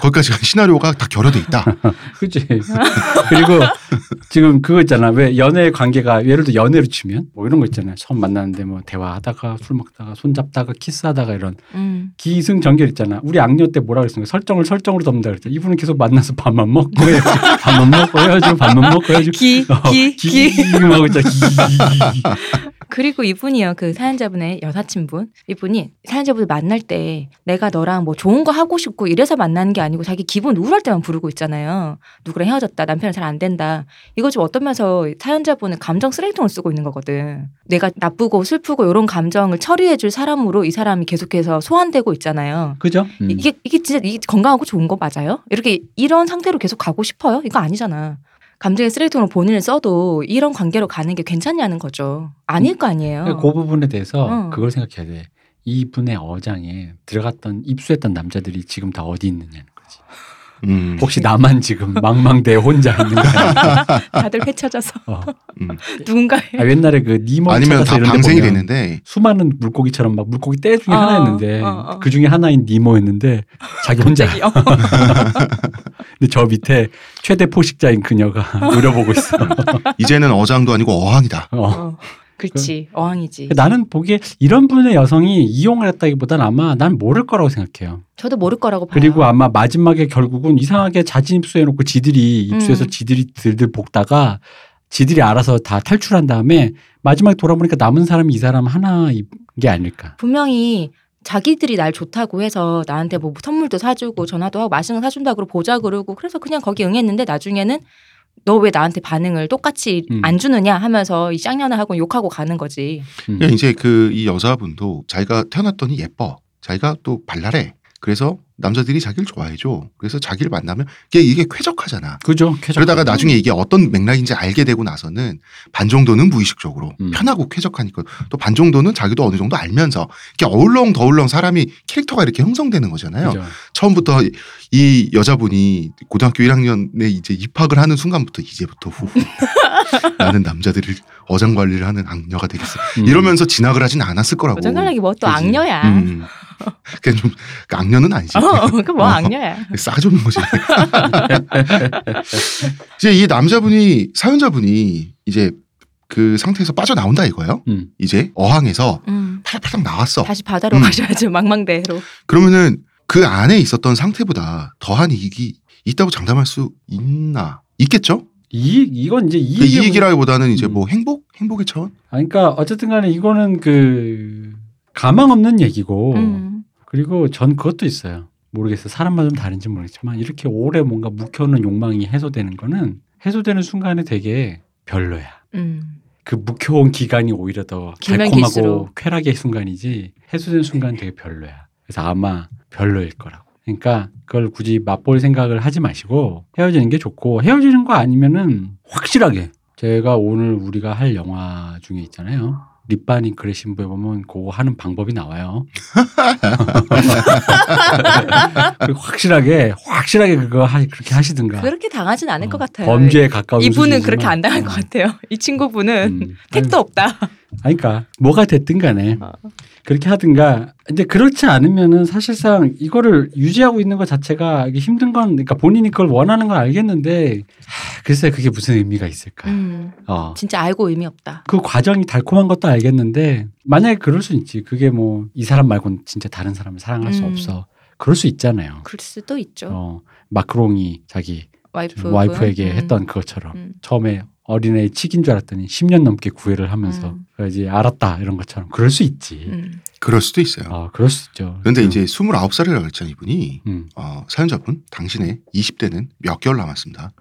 거기까지 간 시나리오가 다 결여돼 있다. 그지. 그리고 지금 그거 있잖아. 왜 연애 관계가 예를 들어 연애로 치면 뭐 이런 거 있잖아요. 처음 만나는데 뭐 대화하다가 술 먹다가 손 잡다가 키스하다가 이런 음. 기승전결 있잖아. 우리 악녀 때 뭐라 그랬습니까? 설정을 설정으로 덮는다 그랬죠. 이분은 계속 만나서 밥만 먹고 밥만 먹고 헤어지고 밥만 먹고 헤어지고 기, 어, 기, 기. 하고 있잖아. 기. 그리고 이분이요, 그 사연자분의 여사친분. 이분이 사연자분을 만날 때 내가 너랑 뭐 좋은 거 하고 싶고 이래서 만나는 게 아니고 자기 기분 우울할 때만 부르고 있잖아요. 누구랑 헤어졌다, 남편은 잘 안 된다. 이거 좀 어떤 면서 사연자분은 감정 쓰레기통을 쓰고 있는 거거든. 내가 나쁘고 슬프고 이런 감정을 처리해줄 사람으로 이 사람이 계속해서 소환되고 있잖아요. 그죠? 음. 이게 이게 진짜 이게 건강하고 좋은 거 맞아요? 이렇게 이런 상태로 계속 가고 싶어요? 이거 아니잖아. 감정의 쓰레기통으로 본인을 써도 이런 관계로 가는 게 괜찮냐는 거죠. 아닐 거 아니에요. 그러니까 그 부분에 대해서 어. 그걸 생각해야 돼. 이분의 어장에 들어갔던 입수했던 남자들이 지금 다 어디 있느냐는 거지. 음. 혹시 나만 지금 망망대해 혼자 있는 거야? 다들 회쳐져서 어. 음. 누군가 아, 옛날에 그 니모 아니면 찾아서 다 방생이 됐는데 수많은 물고기처럼 막 물고기 떼 중에 어, 하나였는데 어, 어. 그 중에 하나인 니모였는데 자기 혼자. 어. 근데 저 밑에 최대 포식자인 그녀가 노려보고 있어. 이제는 어장도 아니고 어항이다. 그렇지 어항이지. 나는 보기에 이런 분의 여성이 이용을 했다기보다는 아마 난 모를 거라고 생각해요. 저도 모를 거라고 봐요. 그리고 아마 마지막에 결국은 이상하게 자진 입수해놓고 지들이 입수해서 음. 지들이 들들 볶다가 지들이 알아서 다 탈출한 다음에 마지막에 돌아보니까 남은 사람이 이 사람 하나인 게 아닐까. 분명히 자기들이 날 좋다고 해서 나한테 뭐 선물도 사주고 전화도 하고 맛있는 거 사준다 그러고 보자 그러고 그래서 그냥 거기 응했는데 나중에는 너 왜 나한테 반응을 똑같이 음. 안 주느냐 하면서 이 쌍년아하고 욕하고 가는 거지. 음. 그러니까 이제 그 이 여자분도 자기가 태어났더니 예뻐. 자기가 또 발랄해. 그래서 남자들이 자기를 좋아해줘. 그래서 자기를 만나면 이게 이게 쾌적하잖아. 그죠? 쾌적. 그러다가 나중에 이게 어떤 맥락인지 알게 되고 나서는 반 정도는 무의식적으로 음. 편하고 쾌적하니까 또 반 정도는 자기도 어느 정도 알면서 이렇게 어울렁 더울렁 사람이 캐릭터가 이렇게 형성되는 거잖아요. 그죠. 처음부터 이 여자분이 고등학교 1학년에 이제 입학을 하는 순간부터 이제부터 후후 나는 남자들을 어장 관리를 하는 악녀가 되겠어. 음. 이러면서 진학을 하진 않았을 거라고. 어장관락이 뭐 또? 악녀야. 음. 그냥 좀 악녀는 아니지. 어, 그뭐 어. 악녀야. 없는 거지. 이제 이 남자분이 사연자분이 이제 그 상태에서 빠져나온다 이거예요. 음. 이제 어항에서 음. 팔팔 나왔어. 다시 바다로 음. 가셔야죠 망망대해로. 그러면은 그 안에 있었던 상태보다 더한 이익이 있다고 장담할 수 있나? 있겠죠? 이익 이건 이제 그 이익이 이익이라기보다는 이제 음. 뭐 행복? 행복의 차원? 아, 그러니까 어쨌든 간에 이거는 그 가망 없는 얘기고 음. 그리고 전 그것도 있어요. 모르겠어요. 사람마다 좀 다른지 모르겠지만 이렇게 오래 뭔가 묵혀놓은 욕망이 해소되는 거는 해소되는 순간에 되게 별로야. 음. 그 묵혀온 기간이 오히려 더 달콤하고 길수록. 쾌락의 순간이지 해소된 순간은 되게 별로야. 그래서 아마 별로일 거라고. 그러니까 그걸 굳이 맛볼 생각을 하지 마시고 헤어지는 게 좋고 헤어지는 거 아니면은 확실하게 제가 오늘 우리가 할 영화 중에 있잖아요. 립바니 그레신 부에 보면 그거 하는 방법이 나와요. 확실하게 확실하게 그거 하, 그렇게 하시든가. 그렇게 당하진 않을 어, 것 같아요. 범죄에 가까운 이분은. 그렇게 안 당할 것 음. 같아요. 이 친구분은 음. 택도 없다. 그러니까 뭐가 됐든 간에 어. 그렇게 하든가. 근데 그렇지 않으면은 사실상 이거를 유지하고 있는 것 자체가 이게 힘든 건 그러니까 본인이 그걸 원하는 건 알겠는데 하, 글쎄 그게 무슨 의미가 있을까. 음, 어. 진짜 알고 의미 없다. 그 과정이 달콤한 것도 알겠는데 만약에 그럴 수 있지. 그게 뭐 이 사람 말고는 진짜 다른 사람을 사랑할 수 음. 없어. 그럴 수 있잖아요. 그럴 수도 있죠. 어, 마크롱이 자기 와이프 와이프에게 했던 그것처럼 음. 처음에 어린애 치긴 줄 알았더니 10년 넘게 구애를 하면서 음. 그래야지 알았다 이런 것처럼 그럴 수 있지. 음. 그럴 수도 있어요. 어, 그럴 수 있죠. 그런데 음. 이제 29살이라고 했잖아요, 이분이. 음. 어, 사연자분, 당신의 20대는 몇 개월 남았습니다.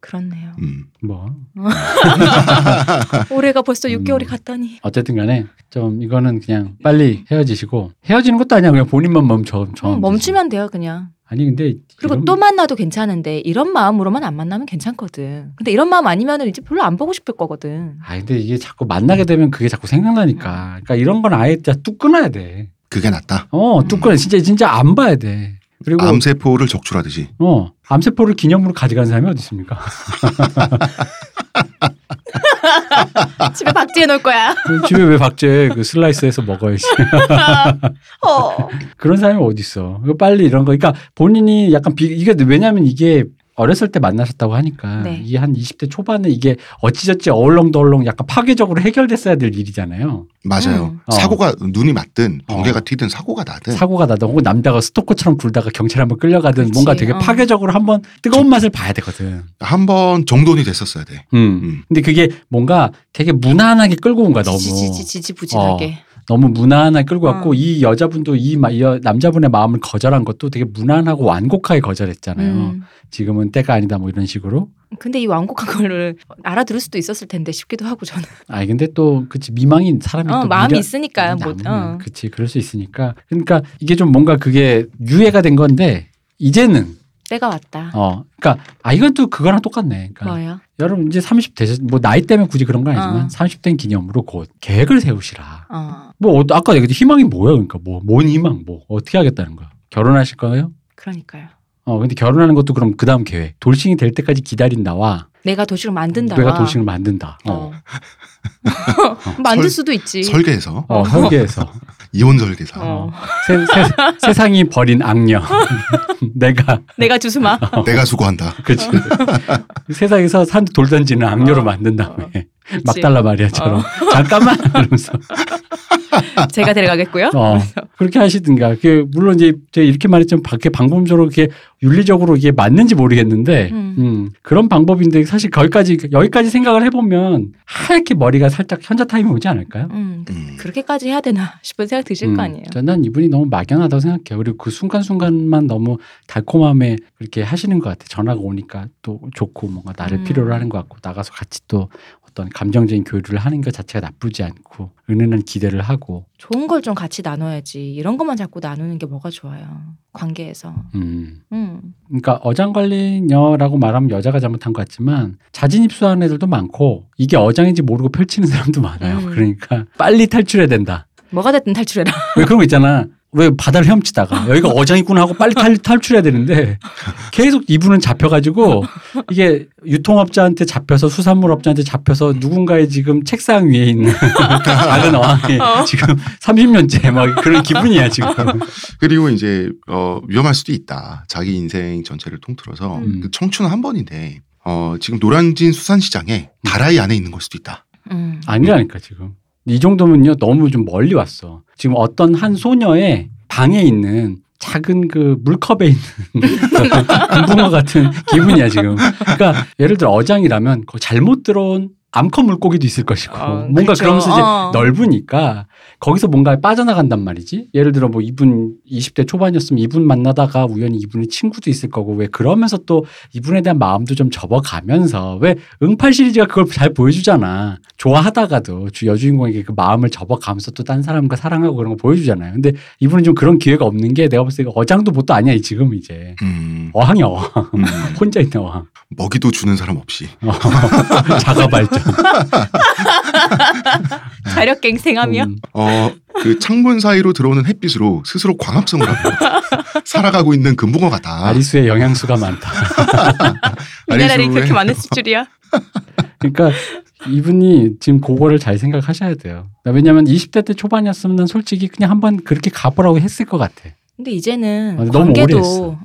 그렇네요. 음. 뭐 올해가 벌써 음. 6개월이 갔다니. 어쨌든 간에 좀 이거는 그냥 빨리 헤어지시고 헤어지는 것도 아니야 그냥 본인만 멈춰 멈추면 돼요, 그냥. 아니 근데 그리고 이런- 또 만나도 괜찮은데 이런 마음으로만 안 만나면 괜찮거든. 근데 이런 마음 아니면은 이제 별로 안 보고 싶을 거거든. 아 근데 이게 자꾸 만나게 되면 그게 자꾸 생각나니까 그러니까 이런 건 아예 진짜 뚝 끊어야 돼. 그게 낫다. 어, 뚝 끊어 진짜 진짜 안 봐야 돼. 그리고 암세포를 적출하듯이. 어 암세포를 기념으로 가져간 사람이 어디 있습니까? 집에 박지해 놓을 거야. 집에 왜 박제 그 슬라이스해서 먹어야지. 어. 그런 사람이 어디 있어? 빨리 이런 거. 그러니까 본인이 약간 비 이게 왜냐하면 이게 어렸을 때 만나셨다고 하니까 네. 이게 한 20대 초반에 이게 어찌저찌 어울렁더울렁 약간 파괴적으로 해결됐어야 될 일이잖아요. 맞아요. 음. 어. 사고가 눈이 맞든 어. 번개가 튀든 사고가 나든 사고가 나든 혹은 남자가 스토커처럼 굴다가 경찰 한번 끌려가든 그치. 뭔가 되게 어. 파괴적으로 한번 뜨거운 맛을 봐야 되거든. 한 번 정돈이 됐었어야 돼. 음. 음. 근데 그게 뭔가 되게 무난하게 끌고 온 거야 너무. 지지지지지부진하게. 너무 무난하게 끌고 왔고 어. 이 여자분도 이, 남자분의 마음을 거절한 것도 되게 무난하고 완곡하게 거절했잖아요. 음. 지금은 때가 아니다 뭐 이런 식으로. 근데 이 완곡한 거를 알아들을 수도 있었을 텐데 싶기도 하고 저는. 아 근데 또 그치 미망인 사람이 어, 또 마음이 미련- 있으니까 뭐. 어. 그치 그럴 수 있으니까 그러니까 이게 좀 뭔가 그게 유예가 된 건데 이제는 때가 왔다. 어 그러니까 아 이건 또 그거랑 똑같네. 그러니까 뭐요? 여러분 이제 30 되셨 뭐 나이 때문에 굳이 그런 건 아니지만 어. 30된 기념으로 곧 계획을 세우시라. 어. 뭐 어, 아까 얘기했듯이 희망이 뭐야 그러니까 뭐 뭔 희망 뭐 어떻게 하겠다는 거야. 결혼하실 거예요? 그러니까요. 어 근데 결혼하는 것도 그럼 그 다음 계획 돌싱이 될 때까지 기다린다와 내가 도시를 만든다. 내가 돌싱을 만든다. 어. 어. 만들 설- 수도 있지. 설계해서 어, 설계해서 이혼 설계사. 어. 세, 세, 세 상이 버린 악녀 내가 내가 주스마. 내가 수고한다. 그치 세상에서 산 돌 던지는 악녀로 만든 다음에 막 달라 마리아처럼 잠깐만 이러면서 제가 데려가겠고요. 어, 그렇게 하시든가 그 물론 이제 제가 이렇게 말했지만 밖에 방법적으로 이게 윤리적으로 이게 맞는지 모르겠는데 음. 음, 그런 방법인데 사실 거기까지 여기까지 생각을 해보면 하얗게 머리가 살짝 현자 타임이 오지 않을까요? 음, 음. 그렇게까지 해야 되나 싶은 생각 드실 거 음, 아니에요. 저난 이분이 너무 막연하다고 생각해요. 그리고 그 순간순간만 너무 달콤함에 그렇게 하시는 것 같아요. 전화가 오니까 또 좋고 뭔가 나를 음. 필요로 하는 것 같고 나가서 같이 또 어떤 감정적인 교류를 하는 것 자체가 나쁘지 않고 은은한 기대를 하고 좋은 걸 좀 같이 나눠야지. 이런 것만 자꾸 나누는 게 뭐가 좋아요. 관계에서. 음. 음. 그러니까 어장관리녀라고 말하면 여자가 잘못한 것 같지만 자진 입수하는 애들도 많고 이게 어장인지 모르고 펼치는 사람도 많아요. 음. 그러니까 빨리 탈출해야 된다. 뭐가 됐든 탈출해라. 왜 그런 거 있잖아. 왜 바다를 헤엄치다가 여기가 어장이구나 하고 빨리 탈, 탈출해야 되는데 계속 이분은 잡혀가지고 이게 유통업자한테 잡혀서 수산물업자한테 잡혀서 누군가의 지금 책상 위에 있는 작은 어항에 어. 지금 30년째 막 그런 기분이야 지금. 그리고 이제 어, 위험할 수도 있다. 자기 인생 전체를 통틀어서 음. 그 청춘은 한 번인데 어, 지금 노량진 수산시장에 다라이 안에 있는 걸 수도 있다. 음. 아니라니까 지금 이 정도면요 너무 좀 멀리 왔어. 지금 어떤 한 소녀의 방에 있는 작은 그 물컵에 있는 금붕어 같은 기분이야 지금. 그러니까 예를 들어 어장이라면 그 잘못 들어온 암컷 물고기도 있을 것이고 어, 뭔가 그렇죠. 그러면서 이제 어. 넓으니까 거기서 뭔가 빠져나간단 말이지. 예를 들어 뭐 이분 20대 초반이었으면 이분 만나다가 우연히 이분의 친구도 있을 거고 왜 그러면서 또 이분에 대한 마음도 좀 접어가면서 왜 응팔 시리즈가 그걸 잘 보여주잖아. 좋아하다가도 주 여주인공에게 그 마음을 접어가면서 또 딴 사람과 사랑하고 그런 거 보여주잖아요. 근데 이분은 좀 그런 기회가 없는 게 내가 봤을 때 어장도 뭣도 아니야 이 지금 이제 음, 어항이 어항 음, 혼자 있는 어항 먹이도 주는 사람 없이. 자가 발전. 자력갱생하며 음, 어, 그 창문 사이로 들어오는 햇빛으로 스스로 광합성을 하고 살아가고 있는 금붕어 같다. 아리수의 영양수가 많다. 미네랄이 그렇게 많았을 줄이야. 그러니까 이분이 지금 그거를 잘 생각하셔야 돼요. 왜냐하면 20대 때 초반이었으면 난 솔직히 그냥 한번 그렇게 가보라고 했을 것 같아. 근데 이제는 아, 너무 오래 관계도 했어.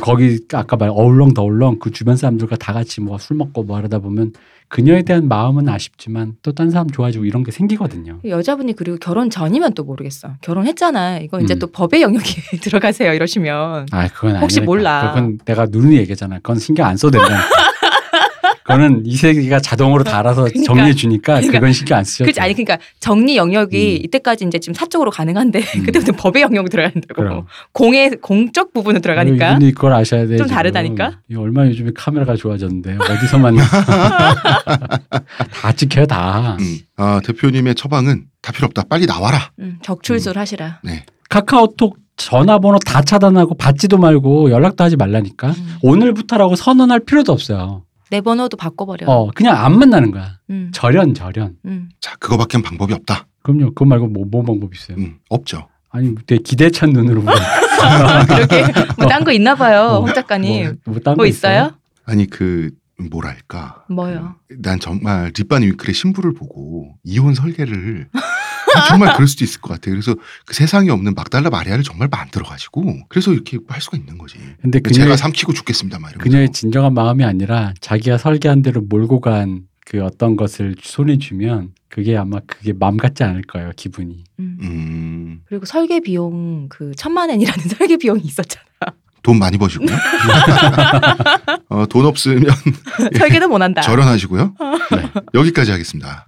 거기 아까 말 어울렁더울렁 그 주변 사람들과 다 같이 뭐 술 먹고 뭐 하다 보면 그녀에 대한 마음은 아쉽지만 또 딴 사람 좋아지고 이런 게 생기거든요. 여자분이 그리고 결혼 전이면 또 모르겠어. 결혼했잖아. 이거 이제 음. 또 법의 영역에 들어가세요. 이러시면 아 그건 아니니까. 혹시 몰라. 그건 내가 누누이 얘기잖아. 그건 신경 안 써도 된다. 그거는 이 세계가 자동으로 다 알아서 그러니까. 정리해 주니까 그러니까. 그건 신경 안 쓰셔도 그렇지 아니. 그러니까 정리 영역이 음. 이때까지 이제 지금 사적으로 가능한데 음. 그때부터 법의 영역으로 들어가야 된다고. 그럼. 공의 공적 부분으로 들어가니까. 이분이 그걸 아셔야 돼. 좀 지금. 다르다니까? 이 얼마나 요즘에 카메라가 좋아졌는데 어디서 만나? 다 찍혀요 다. 음. 아, 대표님의 처방은 다 필요 없다. 빨리 나와라. 음, 적출술 하시라. 네. 카카오톡 전화번호 다 차단하고 받지도 말고 연락도 하지 말라니까. 음. 오늘부터라고 선언할 필요도 없어요. 내 번호도 바꿔버려. 어 그냥 안 만나는 거야. 음, 절연 절연. 음. 자, 그거밖엔 방법이 없다. 그럼요. 그거 말고 뭐, 뭐 방법 있어요? 음, 없죠. 아니 되게 기대찬 눈으로 보니까. 그러게 뭐딴 거 있나 봐요, 어, 홍 작가님. 뭐, 뭐딴 뭐거 있어요? 아니 그 뭐랄까. 뭐요? 난 정말 립반 윙클의 신부를 보고 이혼 설계를 정말 그럴 수도 있을 것 같아. 그래서 그 세상에 없는 막달라 마리아를 정말 만들어가지고 그래서 이렇게 할 수가 있는 거지. 근데 제가 그녀의, 삼키고 죽겠습니다. 막 이러면서. 그녀의 진정한 마음이 아니라 자기가 설계한 대로 몰고 간 그 어떤 것을 손에 주면 그게 아마 그게 맘 같지 않을 거예요 기분이. 음. 음, 그리고 설계 비용 그 천만 원이라는 설계 비용이 있었잖아. 돈 많이 버시고요. 어, 돈 없으면 설계도 못 한다. 절연하시고요. 네. 여기까지 하겠습니다.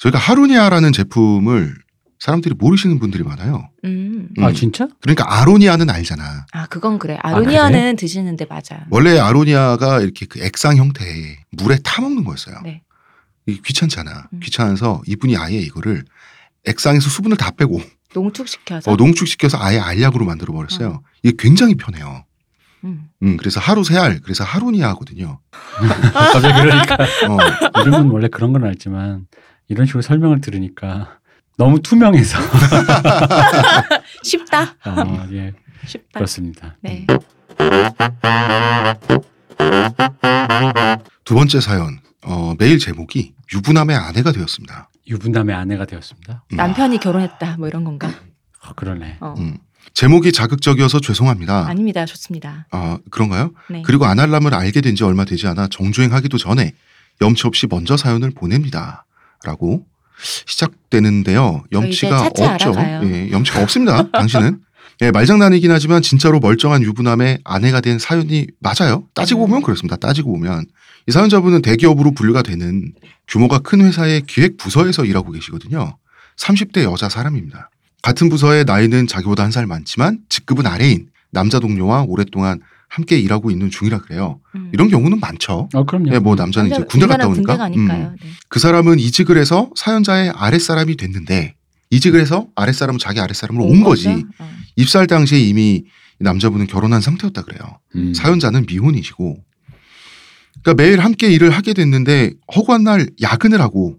저희가 하루니아라는 제품을 사람들이 모르시는 분들이 많아요. 음. 음. 아 진짜? 그러니까 아로니아는 알잖아. 아 그건 그래. 아로니아는 드시는데 맞아. 원래 아로니아가 이렇게 그 액상 형태의 물에 타 먹는 거였어요. 네. 이게 귀찮잖아. 음. 귀찮아서 이분이 아예 이거를 액상에서 수분을 다 빼고 농축시켜서. 어, 농축시켜서 아예 알약으로 만들어 버렸어요. 이게 굉장히 편해요. 음. 음, 그래서 하루 세 알, 그래서 하루니아거든요. 갑자기 그러니까 어, 이름은 원래 그런 건 알지만 이런 식으로 설명을 들으니까 너무 투명해서 쉽다. 어, 예 쉽다. 그렇습니다. 네. 두 번째 사연. 어, 메일 제목이 유부남의 아내가 되었습니다. 유부남의 아내가 되었습니다. 음, 남편이 결혼했다. 뭐 이런 건가? 아, 그러네. 어. 음. 제목이 자극적이어서 죄송합니다. 아닙니다. 좋습니다. 아, 그런가요? 네. 그리고 아날람을 알게 된 지 얼마 되지 않아 정주행하기도 전에 염치 없이 먼저 사연을 보냅니다. 라고 시작되는데요. 염치가 없죠. 예, 염치가 없습니다. 당신은. 예, 말장난이긴 하지만 진짜로 멀쩡한 유부남의 아내가 된 사연이 맞아요. 따지고 음. 보면 그렇습니다. 따지고 보면. 이 사연자분은 대기업으로 분류가 되는 규모가 큰 회사의 기획 부서에서 일하고 계시거든요. 30대 여자 사람입니다. 같은 부서의 나이는 자기보다 한 살 많지만 직급은 아래인 남자 동료와 오랫동안 함께 일하고 있는 중이라 그래요. 음. 이런 경우는 많죠. 어 그럼요. 예, 뭐 남자는 이제 군대 갔다 오니까. 음. 네. 그 사람은 이직을 해서 사연자의 아랫사람이 됐는데 이직을 해서 아랫사람은 자기 아랫사람으로 온, 거지. 거죠? 어. 입사할 당시에 이미 이 남자분은 결혼한 상태였다 그래요. 음. 사연자는 미혼이시고. 그러니까 매일 함께 일을 하게 됐는데 허구한 날 야근을 하고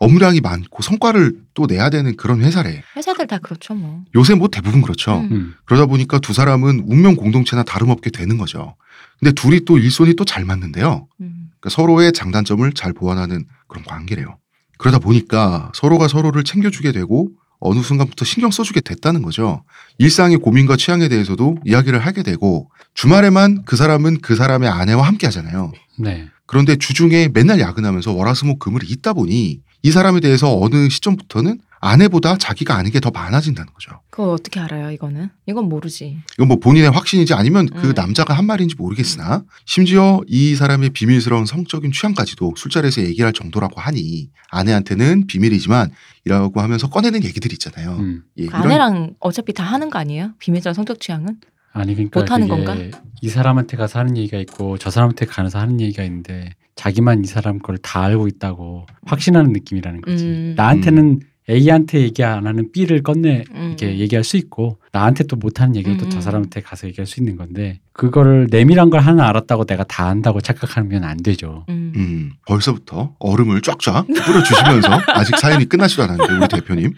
업무량이 많고 성과를 또 내야 되는 그런 회사래. 회사들 다 그렇죠 뭐. 요새 뭐 대부분 그렇죠. 음. 음. 그러다 보니까 두 사람은 운명 공동체나 다름없게 되는 거죠. 근데 둘이 또 일손이 또 잘 맞는데요. 음. 그러니까 서로의 장단점을 잘 보완하는 그런 관계래요. 그러다 보니까 서로가 서로를 챙겨주게 되고 어느 순간부터 신경 써주게 됐다는 거죠. 일상의 고민과 취향에 대해서도 이야기를 하게 되고 주말에만 그 사람은 그 사람의 아내와 함께 하잖아요. 네. 그런데 주중에 맨날 야근하면서 월화수목 금을 잇다 보니 이 사람에 대해서 어느 시점부터는 아내보다 자기가 아는 게 더 많아진다는 거죠. 그걸 어떻게 알아요? 이거는 이건 모르지. 이건 뭐 본인의 확신이지 아니면 그 음. 남자가 한 말인지 모르겠으나 심지어 이 사람의 비밀스러운 성적인 취향까지도 술자리에서 얘기할 정도라고 하니 아내한테는 비밀이지만 이라고 하면서 꺼내는 얘기들 있잖아요. 음. 예, 그 아내랑 어차피 다 하는 거 아니에요? 비밀적 성적 취향은? 아니 그러니까 못하는 그게 건가? 이 사람한테 가서 하는 얘기가 있고 저 사람한테 가서 하는 얘기가 있는데 자기만 이 사람 걸 다 알고 있다고 확신하는 느낌이라는 거지. 음. 나한테는 A한테 얘기 안 하는 B를 꺼내 음. 이렇게 얘기할 수 있고 나한테 또 못하는 얘기를 또 음. 저 사람한테 가서 얘기할 수 있는 건데 그거를 내밀한 걸 하나 알았다고 내가 다 안다고 착각하면 안 되죠. 음. 음, 벌써부터 얼음을 쫙쫙 뿌려주시면서 아직 사연이 끝나지도 않았는데 우리 대표님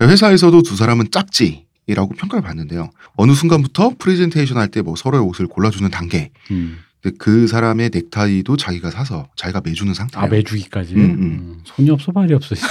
회사에서도 두 사람은 짝지 라고 평가를 받는데요. 어느 순간부터 프레젠테이션 할 때 뭐 서로의 옷을 골라주는 단계. 음. 근데 그 사람의 넥타이도 자기가 사서 자기가 매주는 상태예요. 아 매주기까지 음, 음. 음, 손이 없어 발이 없어.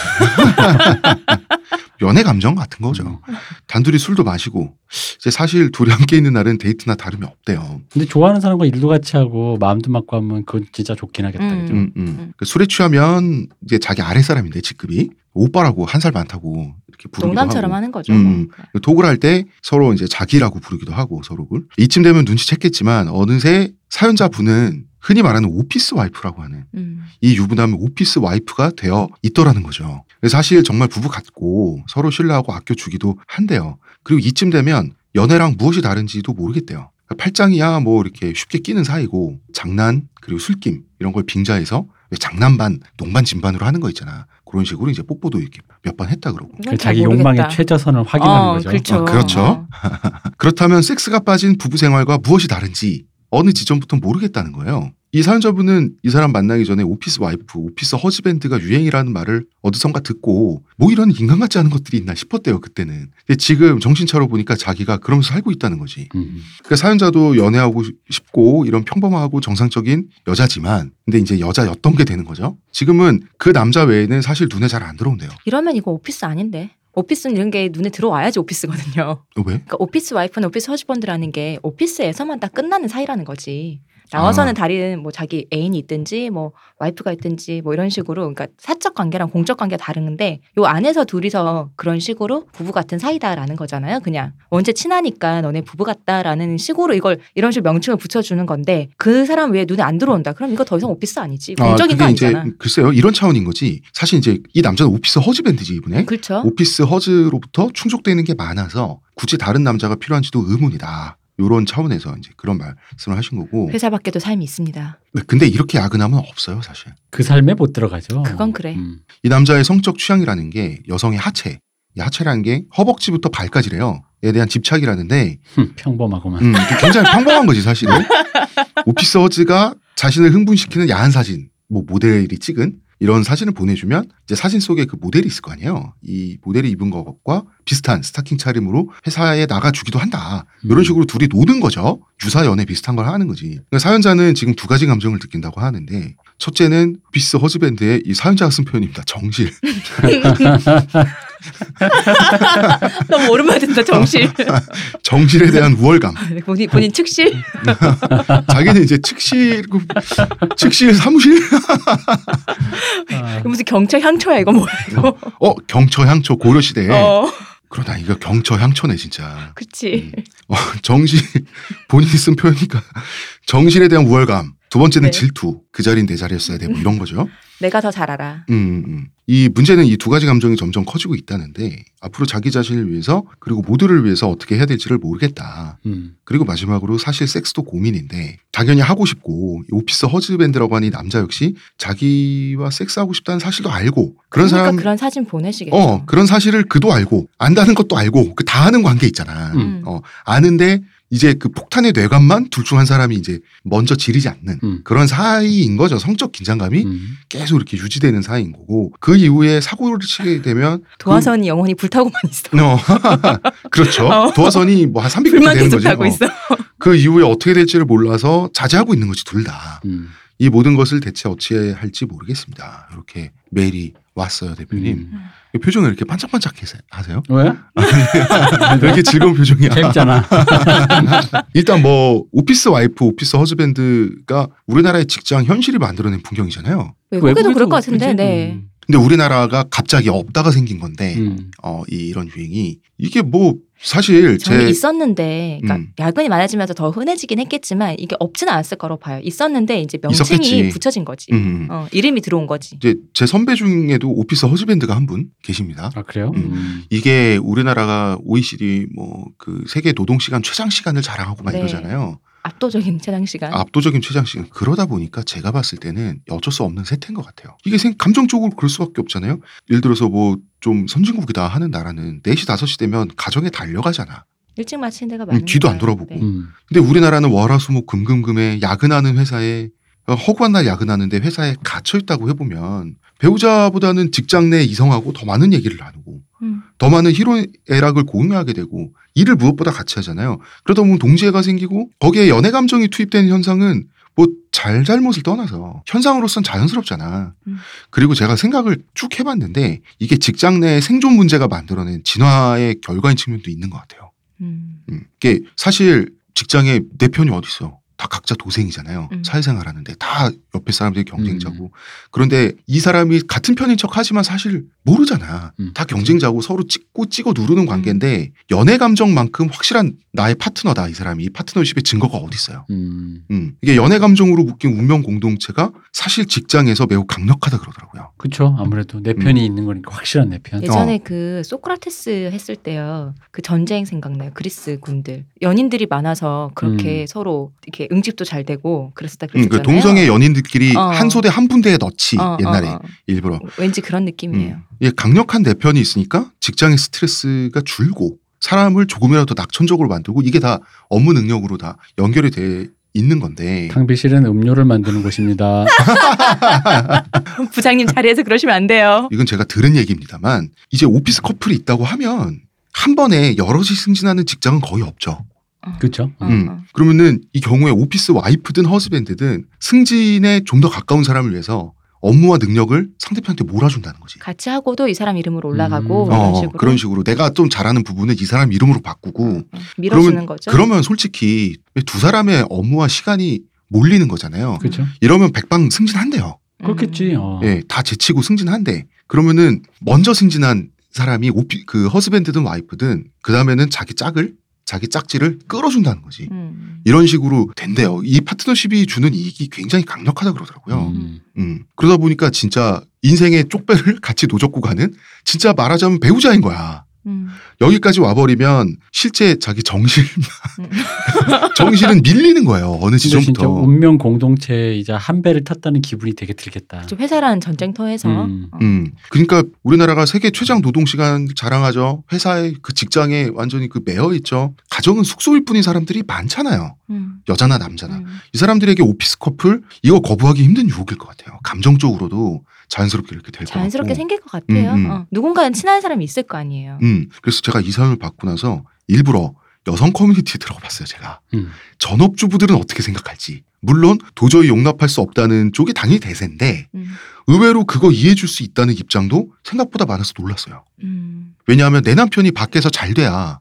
연애 감정 같은 거죠. 음. 단둘이 술도 마시고 이제 사실 둘이 함께 있는 날은 데이트나 다름이 없대요. 근데 좋아하는 사람과 일도 같이 하고 마음도 맞고 하면 그건 진짜 좋긴 하겠다. 음. 그죠? 음, 음. 그 술에 취하면 이제 자기 아래 사람인데 직급이 오빠라고 한 살 많다고 이렇게 부르기도 농담처럼 하고 하는 거죠. 음. 뭐. 독을 할 때 서로 이제 자기라고 부르기도 하고 서로를 이쯤 되면 눈치챘겠지만 어느새 사연자 분은 흔히 말하는 오피스 와이프라고 하는 음. 이 유부남의 오피스 와이프가 되어 있더라는 거죠. 사실 정말 부부 같고 서로 신뢰하고 아껴주기도 한대요. 그리고 이쯤 되면 연애랑 무엇이 다른지도 모르겠대요. 팔짱이야 뭐 이렇게 쉽게 끼는 사이고 장난 그리고 술김 이런 걸 빙자해서 왜 장난 반 농반 진반으로 하는 거 있잖아. 그런 식으로 이제 뽀뽀도 이렇게 몇 번 했다 그러고. 잘 자기 모르겠다. 욕망의 최저선을 확인하는 어, 거죠. 그렇죠. 아, 그렇죠. 어. 그렇다면 섹스가 빠진 부부 생활과 무엇이 다른지 어느 지점부터 모르겠다는 거예요. 이 사연자분은 이 사람 만나기 전에 오피스 와이프, 오피스 허즈밴드가 유행이라는 말을 어디선가 듣고 뭐 이런 인간 같지 않은 것들이 있나 싶었대요 그때는. 근데 지금 정신 차려 보니까 자기가 그러면서 살고 있다는 거지. 음. 그러니까 사연자도 연애하고 싶고 이런 평범하고 정상적인 여자지만 근데 이제 여자였던 게 되는 거죠. 지금은 그 남자 외에는 사실 눈에 잘 안 들어온대요. 이러면 이거 오피스 아닌데. 오피스는 이런 게 눈에 들어와야지 오피스거든요. 어, 왜? 그러니까 오피스 와이프는 오피스 husband라는 게 오피스에서만 딱 끝나는 사이라는 거지. 나와서는 아. 다른 뭐 자기 애인이 있든지 뭐 와이프가 있든지 뭐 이런 식으로 그러니까 사적 관계랑 공적 관계가 다른데 요 안에서 둘이서 그런 식으로 부부 같은 사이다라는 거잖아요. 그냥 원체 친하니까 너네 부부 같다라는 식으로 이걸 이런 식으로 명칭을 붙여주는 건데 그 사람 외에 눈에 안 들어온다. 그럼 이거 더 이상 오피스 아니지. 공적인 거 그게 이제 아니잖아. 글쎄요 이런 차원인 거지. 사실 이제 이 남자는 오피스 허즈 밴드지 이분에. 그렇죠. 오피스 허즈로부터 충족되는 게 많아서 굳이 다른 남자가 필요한지도 의문이다. 요런 차원에서 이제 그런 말씀을 하신 거고. 회사 밖에도 삶이 있습니다. 근데 이렇게 야근하면 없어요, 사실. 그 삶에 못 들어가죠. 그건 그래. 음. 이 남자의 성적 취향이라는 게 여성의 하체. 이 하체라는 게 허벅지부터 발까지래요. 에 대한 집착이라는데 흠, 평범하고만. 음, 굉장히 평범한 거지 사실은. 오피스 허즈가 자신을 흥분시키는 야한 사진, 뭐 모델이 찍은 이런 사진을 보내주면 이제 사진 속에 그 모델이 있을 거 아니에요. 이 모델이 입은 것과 비슷한 스타킹 차림으로 회사에 나가주기도 한다. 이런 음. 식으로 둘이 노는 거죠. 유사 연애 비슷한 걸 하는 거지. 그러니까 사연자는 지금 두 가지 감정을 느낀다고 하는데 첫째는 비스 허즈밴드의 이 사연자가 쓴 표현입니다. 정실. 너무 오랜만에 듣다 정실. 정실에 대한 우월감. 본인 본인 측실. 자기는 이제 측실, 측실 사무실? 아, 무슨 경찰 향초야 이거 뭐야 이거. 어, 경처 향초 고려 시대에. 어, 그러다 이거 경처 향초네 진짜. 그치. 어, 정실 본인이 쓴 표현이니까 정실에 대한 우월감. 두 번째는 네. 질투. 그 자리는 내 자리였어야 되고 이런 거죠. 내가 더 잘 알아. 음, 음. 이 문제는 이 두 가지 감정이 점점 커지고 있다는데 앞으로 자기 자신을 위해서 그리고 모두를 위해서 어떻게 해야 될지를 모르겠다. 음. 그리고 마지막으로 사실 섹스도 고민인데 당연히 하고 싶고 이 오피스 허즈밴드라고 하는 이 남자 역시 자기와 섹스하고 싶다는 사실도 알고 그런 그러니까 사람 그런 사진 보내시겠죠. 어 그런 사실을 그도 알고 안다는 것도 알고 그 다 아는 관계 있잖아. 음. 어 아는데 이제 그 폭탄의 뇌관만 둘 중 한 사람이 이제 먼저 지르지 않는 음. 그런 사이인 거죠. 성적 긴장감이 음. 계속 이렇게 유지되는 사이인 거고 그 이후에 사고를 치게 되면 도화선이 영원히 불타고만 있어. 어 그렇죠. 어. 도화선이 뭐 한 300m 불만 되는 계속 거지. 타고 어. 있어. 그 이후에 어떻게 될지를 몰라서 자제하고 있는 거지 둘 다. 음. 이 모든 것을 대체 어찌해야 할지 모르겠습니다. 이렇게 메일이 왔어요, 대표님. 음. 표정을 이렇게 반짝반짝 하세요? 왜? 왜 이렇게 즐거운 표정이야? 재밌잖아. 일단 뭐 오피스 와이프, 오피스 허즈밴드가 우리나라의 직장 현실이 만들어낸 풍경이잖아요. 외국에도 그럴 것 같은데? 네. 음. 근데 우리나라가 갑자기 없다가 생긴 건데 음. 어, 이- 이런 유행이 이게 뭐 사실 저는 제 있었는데, 그러니까 음. 야근이 많아지면서 더 흔해지긴 했겠지만 이게 없지는 않았을 거로 봐요. 있었는데 이제 명칭이 있었겠지. 붙여진 거지. 음, 어, 이름이 들어온 거지. 이제 제 선배 중에도 오피스 허즈밴드가 한 분 계십니다. 아 그래요? 음. 음. 이게 우리나라가 OECD 뭐 그 세계 노동 시간 최장 시간을 자랑하고 막 네. 이러잖아요. 압도적인 최장 시간. 압도적인 최장 시간. 그러다 보니까 제가 봤을 때는 어쩔 수 없는 세태인 것 같아요. 이게 생- 감정적으로 그럴 수밖에 없잖아요. 예를 들어서 뭐 좀 선진국이다 하는 나라는 4시 5시 되면 가정에 달려가잖아. 일찍 마치는 데가 음, 많으니까. 뒤도 안 돌아보고. 네. 음. 근데 우리나라는 월화수목 금금금에 야근하는 회사에 어, 허구한 날 야근하는데 회사에 갇혀 있다고 해보면 배우자보다는 직장 내 이성하고 더 많은 얘기를 나누고 음. 더 많은 희로애락을 공유하게 되고 일을 무엇보다 같이 하잖아요. 그러다 보면 동지애가 생기고 거기에 연애 감정이 투입되는 현상은 뭐 잘잘못을 떠나서 현상으로선 자연스럽잖아. 음. 그리고 제가 생각을 쭉 해봤는데 이게 직장 내 생존 문제가 만들어낸 진화의 결과인 측면도 있는 것 같아요. 음. 음. 이게 사실 직장에 내 편이 어디 있어? 다 각자 도생이잖아요. 음. 사회생활 하는데 다 옆에 사람들이 경쟁자고. 그런데 이 사람이 같은 편인 척 하지만 사실 모르잖아. 음. 다 경쟁자고 서로 찍고 찍어 누르는 관계인데 연애 감정만큼 확실한 나의 파트너다 이 사람이 이 파트너십의 증거가 어디 있어요. 음. 음. 이게 연애 감정으로 묶인 운명 공동체가 사실 직장에서 매우 강력하다 그러더라고요. 그렇죠. 아무래도 내 편이 있는 거니까 확실한 내 편. 예전에 어. 그 소크라테스 했을 때요. 그 전쟁 생각나요. 그리스 군들. 연인들이 많아서 그렇게 음. 서로 이렇게 응집도 잘 되고 그랬었다 음, 그랬잖아요. 그 동성애 연인들끼리 어. 한 소대 한 분대에 넣지 어, 어, 옛날에 어. 일부러. 왠지 그런 느낌이에요. 음. 이게 강력한 내 편이 있으니까 직장의 스트레스가 줄고 사람을 조금이라도 낙천적으로 만들고 이게 다 업무 능력으로 다 연결이 돼 있는 건데 탕비실은 음료를 만드는 곳입니다. 부장님 자리에서 그러시면 안 돼요. 이건 제가 들은 얘기입니다만 이제 오피스 커플이 있다고 하면 한 번에 여럿이 승진하는 직장은 거의 없죠. 그렇죠. 어, 음. 어. 그러면은 이 경우에 오피스 와이프든 허즈밴드든 승진에 좀 더 가까운 사람을 위해서 업무와 능력을 상대편한테 몰아준다는 거지. 같이 하고도 이 사람 이름으로 올라가고 음. 이런 어, 식으로 그런 식으로 내가 좀 잘하는 부분은 이 사람 이름으로 바꾸고 어, 밀어주는 그러면- 거죠. 그러면 솔직히 두 사람의 업무와 시간이 몰리는 거잖아요. 그렇죠. 이러면 백방 승진한대요. 음. 그렇겠지. 어. 예, 다 제치고 승진한대. 그러면은 먼저 승진한 사람이 오피 그 허스밴드든 와이프든 그 다음에는 자기 짝을 자기 짝지를 끌어준다는 거지. 음. 이런 식으로 된대요. 이 파트너십이 주는 이익이 굉장히 강력하다 그러더라고요. 음. 음. 그러다 보니까 진짜 인생의 쪽배를 같이 노젓고 가는 진짜 말하자면 배우자인 거야. 음. 여기까지 와버리면 실제 자기 정실 음. 정실은 밀리는 거예요. 어느 지점부터. 운명 공동체이자 한 배를 탔다는 기분이 되게 들겠다. 좀 회사라는 전쟁터에서 음. 어. 음. 그러니까 우리나라가 세계 최장 노동 시간 자랑하죠. 회사에 그 직장에 완전히 그 매여 있죠. 가정은 숙소일 뿐인 사람들이 많잖아요. 음. 여자나 남자나. 음. 이 사람들에게 오피스 커플 이거 거부하기 힘든 유혹일 것 같아요. 감정적으로도 자연스럽게 이렇게 될 것 같고. 자연스럽게 생길 것 같아요. 음, 음. 어. 누군가는 친한 사람이 있을 거 아니에요. 음. 그래서 제가 이 사연을 받고 나서 일부러 여성 커뮤니티에 들어가 봤어요, 제가. 음. 전업주부들은 어떻게 생각할지. 물론 도저히 용납할 수 없다는 쪽이 당연히 대세인데 음. 의외로 그거 이해해 줄 수 있다는 입장도 생각보다 많아서 놀랐어요. 음. 왜냐하면 내 남편이 밖에서 잘 돼야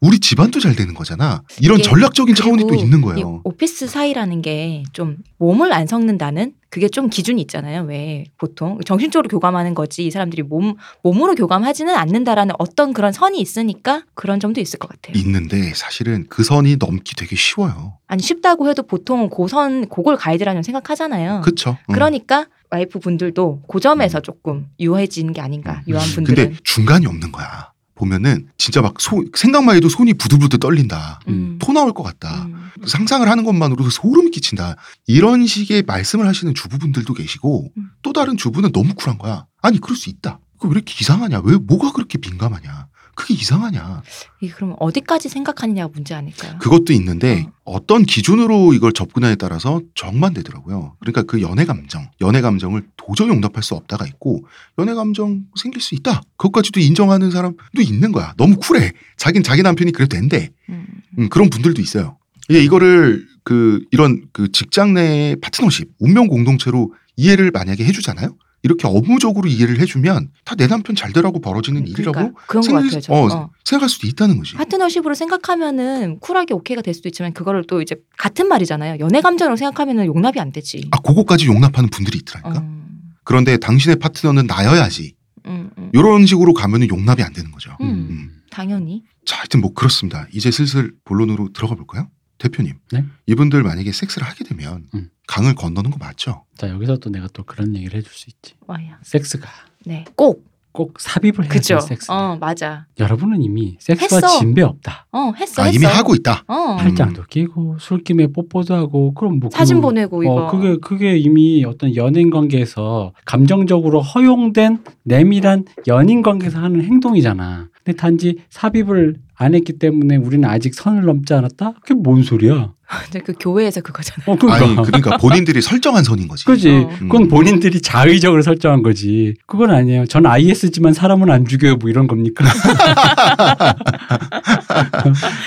우리 집안도 잘 되는 거잖아. 이런 전략적인 차원이 또 있는 이 거예요. 오피스 사이라는 게 좀 몸을 안 섞는다는 그게 좀 기준이 있잖아요. 왜 보통 정신적으로 교감하는 거지 이 사람들이 몸 몸으로 교감하지는 않는다라는 어떤 그런 선이 있으니까 그런 점도 있을 것 같아요. 있는데 사실은 그 선이 넘기 되게 쉬워요. 아니 쉽다고 해도 보통은 고선 그걸 가이드라는 생각하잖아요. 그쵸? 응. 그러니까 와이프 분들도 그 점에서 조금 유해지는 게 아닌가 유한 분들은. 음. 근데 중간이 없는 거야. 보면은 진짜 막 소, 생각만 해도 손이 부들부들 떨린다. 음. 토 나올 것 같다. 음. 상상을 하는 것만으로도 소름이 끼친다. 이런 식의 말씀을 하시는 주부분들도 계시고 음. 또 다른 주부는 너무 쿨한 거야. 아니 그럴 수 있다. 그거 왜 이렇게 이상하냐? 왜 뭐가 그렇게 민감하냐? 그게 이상하냐? 이게 그럼 어디까지 생각하느냐가 문제 아닐까요? 그것도 있는데 어. 떤 기준으로 이걸 접근하에 따라서 정반되더라고요. 그러니까 그 연애 감정, 연애 감정을 도저히 용납할 수 없다가 있고 연애 감정 생길 수 있다. 그것까지도 인정하는 사람도 있는 거야. 너무 쿨해. 자긴 자기 남편이 그래도 된대. 음. 음, 그런 분들도 있어요. 예, 이거를 그 이런 그 직장 내 파트너십, 운명 공동체로 이해를 만약에 해주잖아요. 이렇게 업무적으로 이해를 해주면 다 내 남편 잘 되라고 벌어지는 일이라고 그러니까 그런 같아요. 수- 저. 어, 어. 생각할 수도 있다는 거지. 파트너십으로 생각하면은 쿨하게 오케이가 될 수도 있지만 그거를 또 이제 같은 말이잖아요. 연애 감정으로 생각하면은 용납이 안 되지. 아, 그거까지 용납하는 분들이 있더라니까. 어. 그런데 당신의 파트너는 나여야지. 음, 음. 이런 식으로 가면은 용납이 안 되는 거죠. 음. 음. 당연히. 자, 하여튼 뭐 그렇습니다. 이제 슬슬 본론으로 들어가 볼까요? 대표님. 네? 이분들 만약에 섹스를 하게 되면 음. 강을 건너는 거 맞죠? 자 여기서 또 내가 또 그런 얘기를 해줄 수 있지. 와야. 섹스가 네. 꼭. 꼭 삽입을 해야 그죠. 돼 섹스. 어 맞아. 여러분은 이미 섹스와 했어. 진배 없다. 어 했어. 아, 했어. 이미 하고 있다. 어. 팔짱도 끼고 술김에 뽀뽀도 하고 그럼 뭐 사진 그- 보내고 이거. 어, 그게 그게 이미 어떤 연인 관계에서 감정적으로 허용된 내밀한 연인 관계에서 하는 행동이잖아. 근데 단지 삽입을 안 했기 때문에 우리는 아직 선을 넘지 않았다? 그게 뭔 소리야? 근데 그 교회에서 그거잖아. 어, 그러니까. 아니, 그러니까 본인들이 설정한 선인 거지. 그지. 어. 그건 본인들이 자의적으로 설정한 거지. 그건 아니에요. 전 IS지만 사람은 안 죽여요. 뭐 이런 겁니까?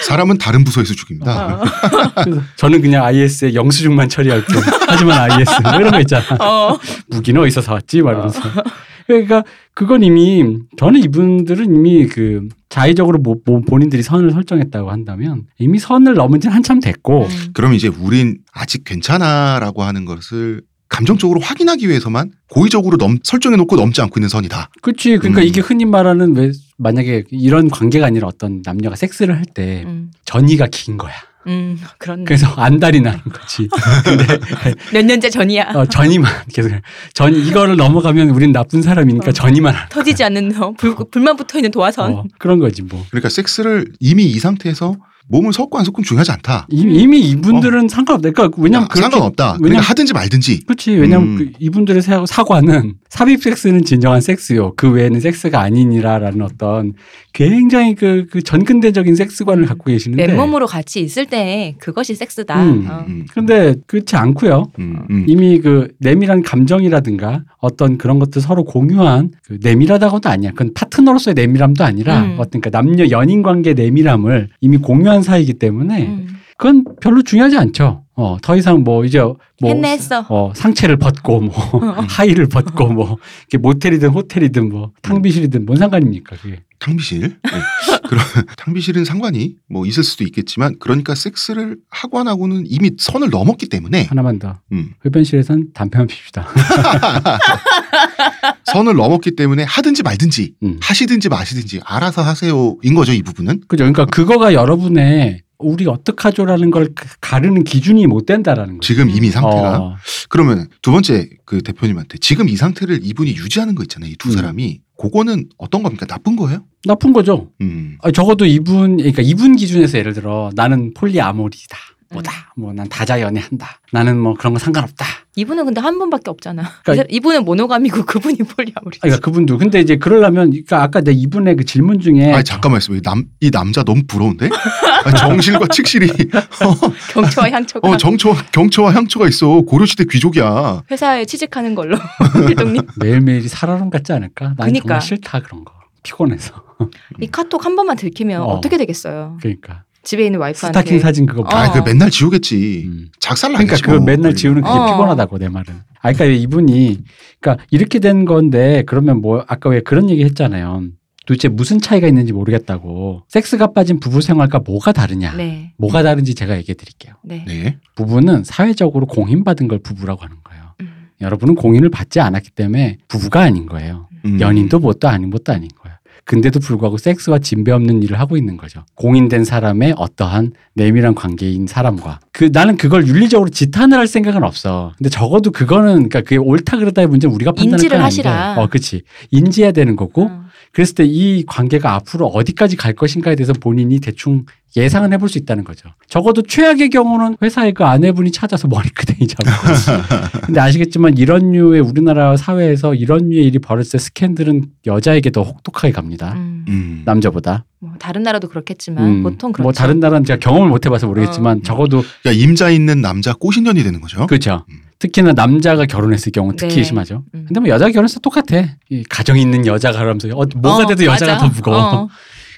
사람은 다른 부서에서 죽입니다. 어. 그래서 저는 그냥 IS에 영수증만 처리할게. 하지만 IS 뭐 이런 거 있잖아. 어. 무기는 어디서 사왔지? 말하면서. 그러니까 그건 이미 저는 이분들은 이미 그 자의적으로 뭐, 뭐 본인들이 선을 설정했다고 한다면 이미 선을 넘은 지는 한참 됐고 음. 그럼 이제 우린 아직 괜찮아라고 하는 것을 감정적으로 확인하기 위해서만 고의적으로 넘, 설정해 놓고 넘지 않고 있는 선이다. 그렇지. 그러니까 음. 이게 흔히 말하는 왜 만약에 이런 관계가 아니라 어떤 남녀가 섹스를 할때 음. 전이가 긴 거야. 음. 그렇네. 그래서 안달이 나는 거지. 근데 몇 년째 전이야. 어, 전이만 계속 전 이거를 넘어가면 우린 나쁜 사람이니까 어. 전이만 할 터지지 않는 어, 불, 불만 붙어 있는 도화선. 어, 그런 거지 뭐. 그러니까 섹스를 이미 이 상태에서 몸을 섞고 안 섞고는 중요하지 않다. 이미, 이미 이분들은 상관없다. 그러니까 왜냐면 야, 그렇게 상관없다. 왜냐면- 그러니까 하든지 말든지. 그렇지. 왜냐면 음. 그 이분들의 사- 사과는 삽입 섹스는 진정한 섹스요. 그 외에는 섹스가 아니니라라는 어떤 굉장히 그, 그 전근대적인 섹스관을 갖고 계시는데. 맨몸으로 같이 있을 때 그것이 섹스다. 음. 어. 음, 근데 그렇지 않고요. 음, 음. 이미 그 내밀한 감정이라든가 어떤 그런 것들 서로 공유한 그 내밀하다고도 아니야. 그건 파트너로서의 내밀함도 아니라 음. 어떤 그 남녀 연인 관계 내밀함을 이미 공유 한 사이기 때문에 음. 그건 별로 중요하지 않죠. 어, 더 이상 뭐 이제 뭐 했어. 어, 상체를 벗고 뭐 하의를 벗고 뭐 이게 모텔이든 호텔이든 뭐 탕비실이든 뭔 상관입니까 그게. 탕비실. 네. 그런 탕비실은 상관이 뭐 있을 수도 있겠지만 그러니까 섹스를 하고 안 하고는 이미 선을 넘었기 때문에 하나만 더. 음, 흡연실에선 담배만 핍시다. 선을 넘었기 때문에 하든지 말든지 음. 하시든지 마시든지 알아서 하세요인 거죠 이 부분은. 그죠. 그러니까 그거가 여러분의 우리 어떡하죠라는 걸 그- 가르는 기준이 못 된다라는 거죠. 지금 이미 상태가. 어, 그러면 두 번째 그 대표님한테 지금 이 상태를 이분이 유지하는 거 있잖아요. 이두 음. 사람이 그거는 어떤 겁니까? 나쁜 거예요? 나쁜 거죠. 음. 아, 적어도 이분, 그러니까 이분 기준에서 예를 들어 나는 폴리아모리다. 뭐다. 뭐 난 다자 연애한다. 나는 뭐 그런 거 상관없다. 이분은 근데 한 분밖에 없잖아. 그러니까- 이분은 모노감이고 그분이 폴리아모리. 아, 그러니까 그분도 근데 이제 그러려면 그러니까 아까 내 이분의 그 질문 중에 아 잠깐만 있어. 남, 이 남자 너무 부러운데? 아니, 정실과 칙실이 경처와 향초가 어, 정처, 경처와 향초가 있어. 고려시대 귀족이야. 회사에 취직하는 걸로 필동님. 매일매일이 살아름 같지 않을까? 난 그러니까. 정말 싫다 그런 거. 피곤해서. 이 카톡 한 번만 들키면 어. 어. 떻게 되겠어요? 그러니까 집에 있는 와이프한테. 스타킹 사진 그거 봐. 어. 아, 그 맨날 지우겠지. 음. 작살 그러니까 뭐. 맨날 지우는 그게 어. 피곤하다고 내 말은. 아, 그러니까 이분이 그러니까 이렇게 된 건데 그러면 뭐 아까 왜 그런 얘기 했잖아요. 도대체 무슨 차이가 있는지 모르겠다고. 섹스가 빠진 부부 생활과 뭐가 다르냐? 네. 뭐가 다른지 제가 얘기해 드릴게요. 네. 네. 부부는 사회적으로 공인받은 걸 부부라고 하는 거예요. 음. 여러분은 공인을 받지 않았기 때문에 부부가 아닌 거예요. 음. 연인도 뭣도 아닌 것도 아닌 거예요. 근데도 불구하고 섹스와 진배 없는 일을 하고 있는 거죠. 공인된 사람의 어떠한 내밀한 관계인 사람과 그 나는 그걸 윤리적으로 지탄을 할 생각은 없어. 근데 적어도 그거는 그러니까 그게 옳다 그르다의 문제는 우리가 판단할 인지를. 하시라. 어, 그렇지. 인지해야 되는 거고 어. 그랬을 때 이 관계가 앞으로 어디까지 갈 것인가에 대해서 본인이 대충 예상은 해볼 수 있다는 거죠. 적어도 최악의 경우는 회사에 그 아내분이 찾아서 머리끄댕이 잡고. 근데 아시겠지만 이런 류의 우리나라 사회에서 이런 류의 일이 벌어질 때 스캔들은 여자에게 더 혹독하게 갑니다. 음. 음. 뭐 남자보다. 다른 나라도 그렇겠지만 음, 보통 그렇죠. 뭐 다른 나라는 제가 경험을 못 해봐서 모르겠지만 어. 적어도 야, 임자 있는 남자 꼬신년이 되는 거죠. 그렇죠. 음. 특히나 남자가 결혼했을 경우 특히 네. 심하죠. 음. 근데 뭐 여자가 결혼했을 때 똑같아. 이 가정이 있는 여자가 그러면서 어, 뭐가 어, 돼도 여자가 맞아. 더 무거워. 어.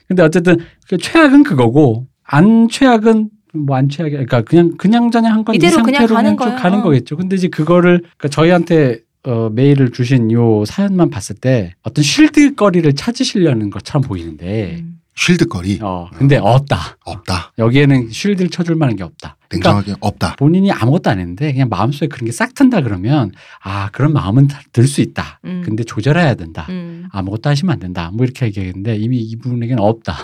근데 어쨌든 그 최악은 그거고 안 최악은 뭐 안 최악이 그러니까 그냥 그냥 저냥 한건 이대로 그냥 가는 거예요. 가는 어. 거겠죠. 근데 이제 그거를 그러니까 저희한테 어, 메일을 주신 요 사연만 봤을 때 어떤 쉴드거리를 찾으시려는 것처럼 보이는데 음. 쉴드거리 어, 근데 없다. 없다. 여기에는 쉴드를 쳐줄 만한 게 없다. 그러니까 냉정하게 없다. 본인이 아무것도 안 했는데 그냥 마음속에 그런 게 싹 튼다 그러면 아 그런 마음은 들 수 있다. 음. 근데 조절해야 된다. 음. 아무것도 하시면 안 된다. 뭐 이렇게 얘기했는데 이미 이분에게는 없다.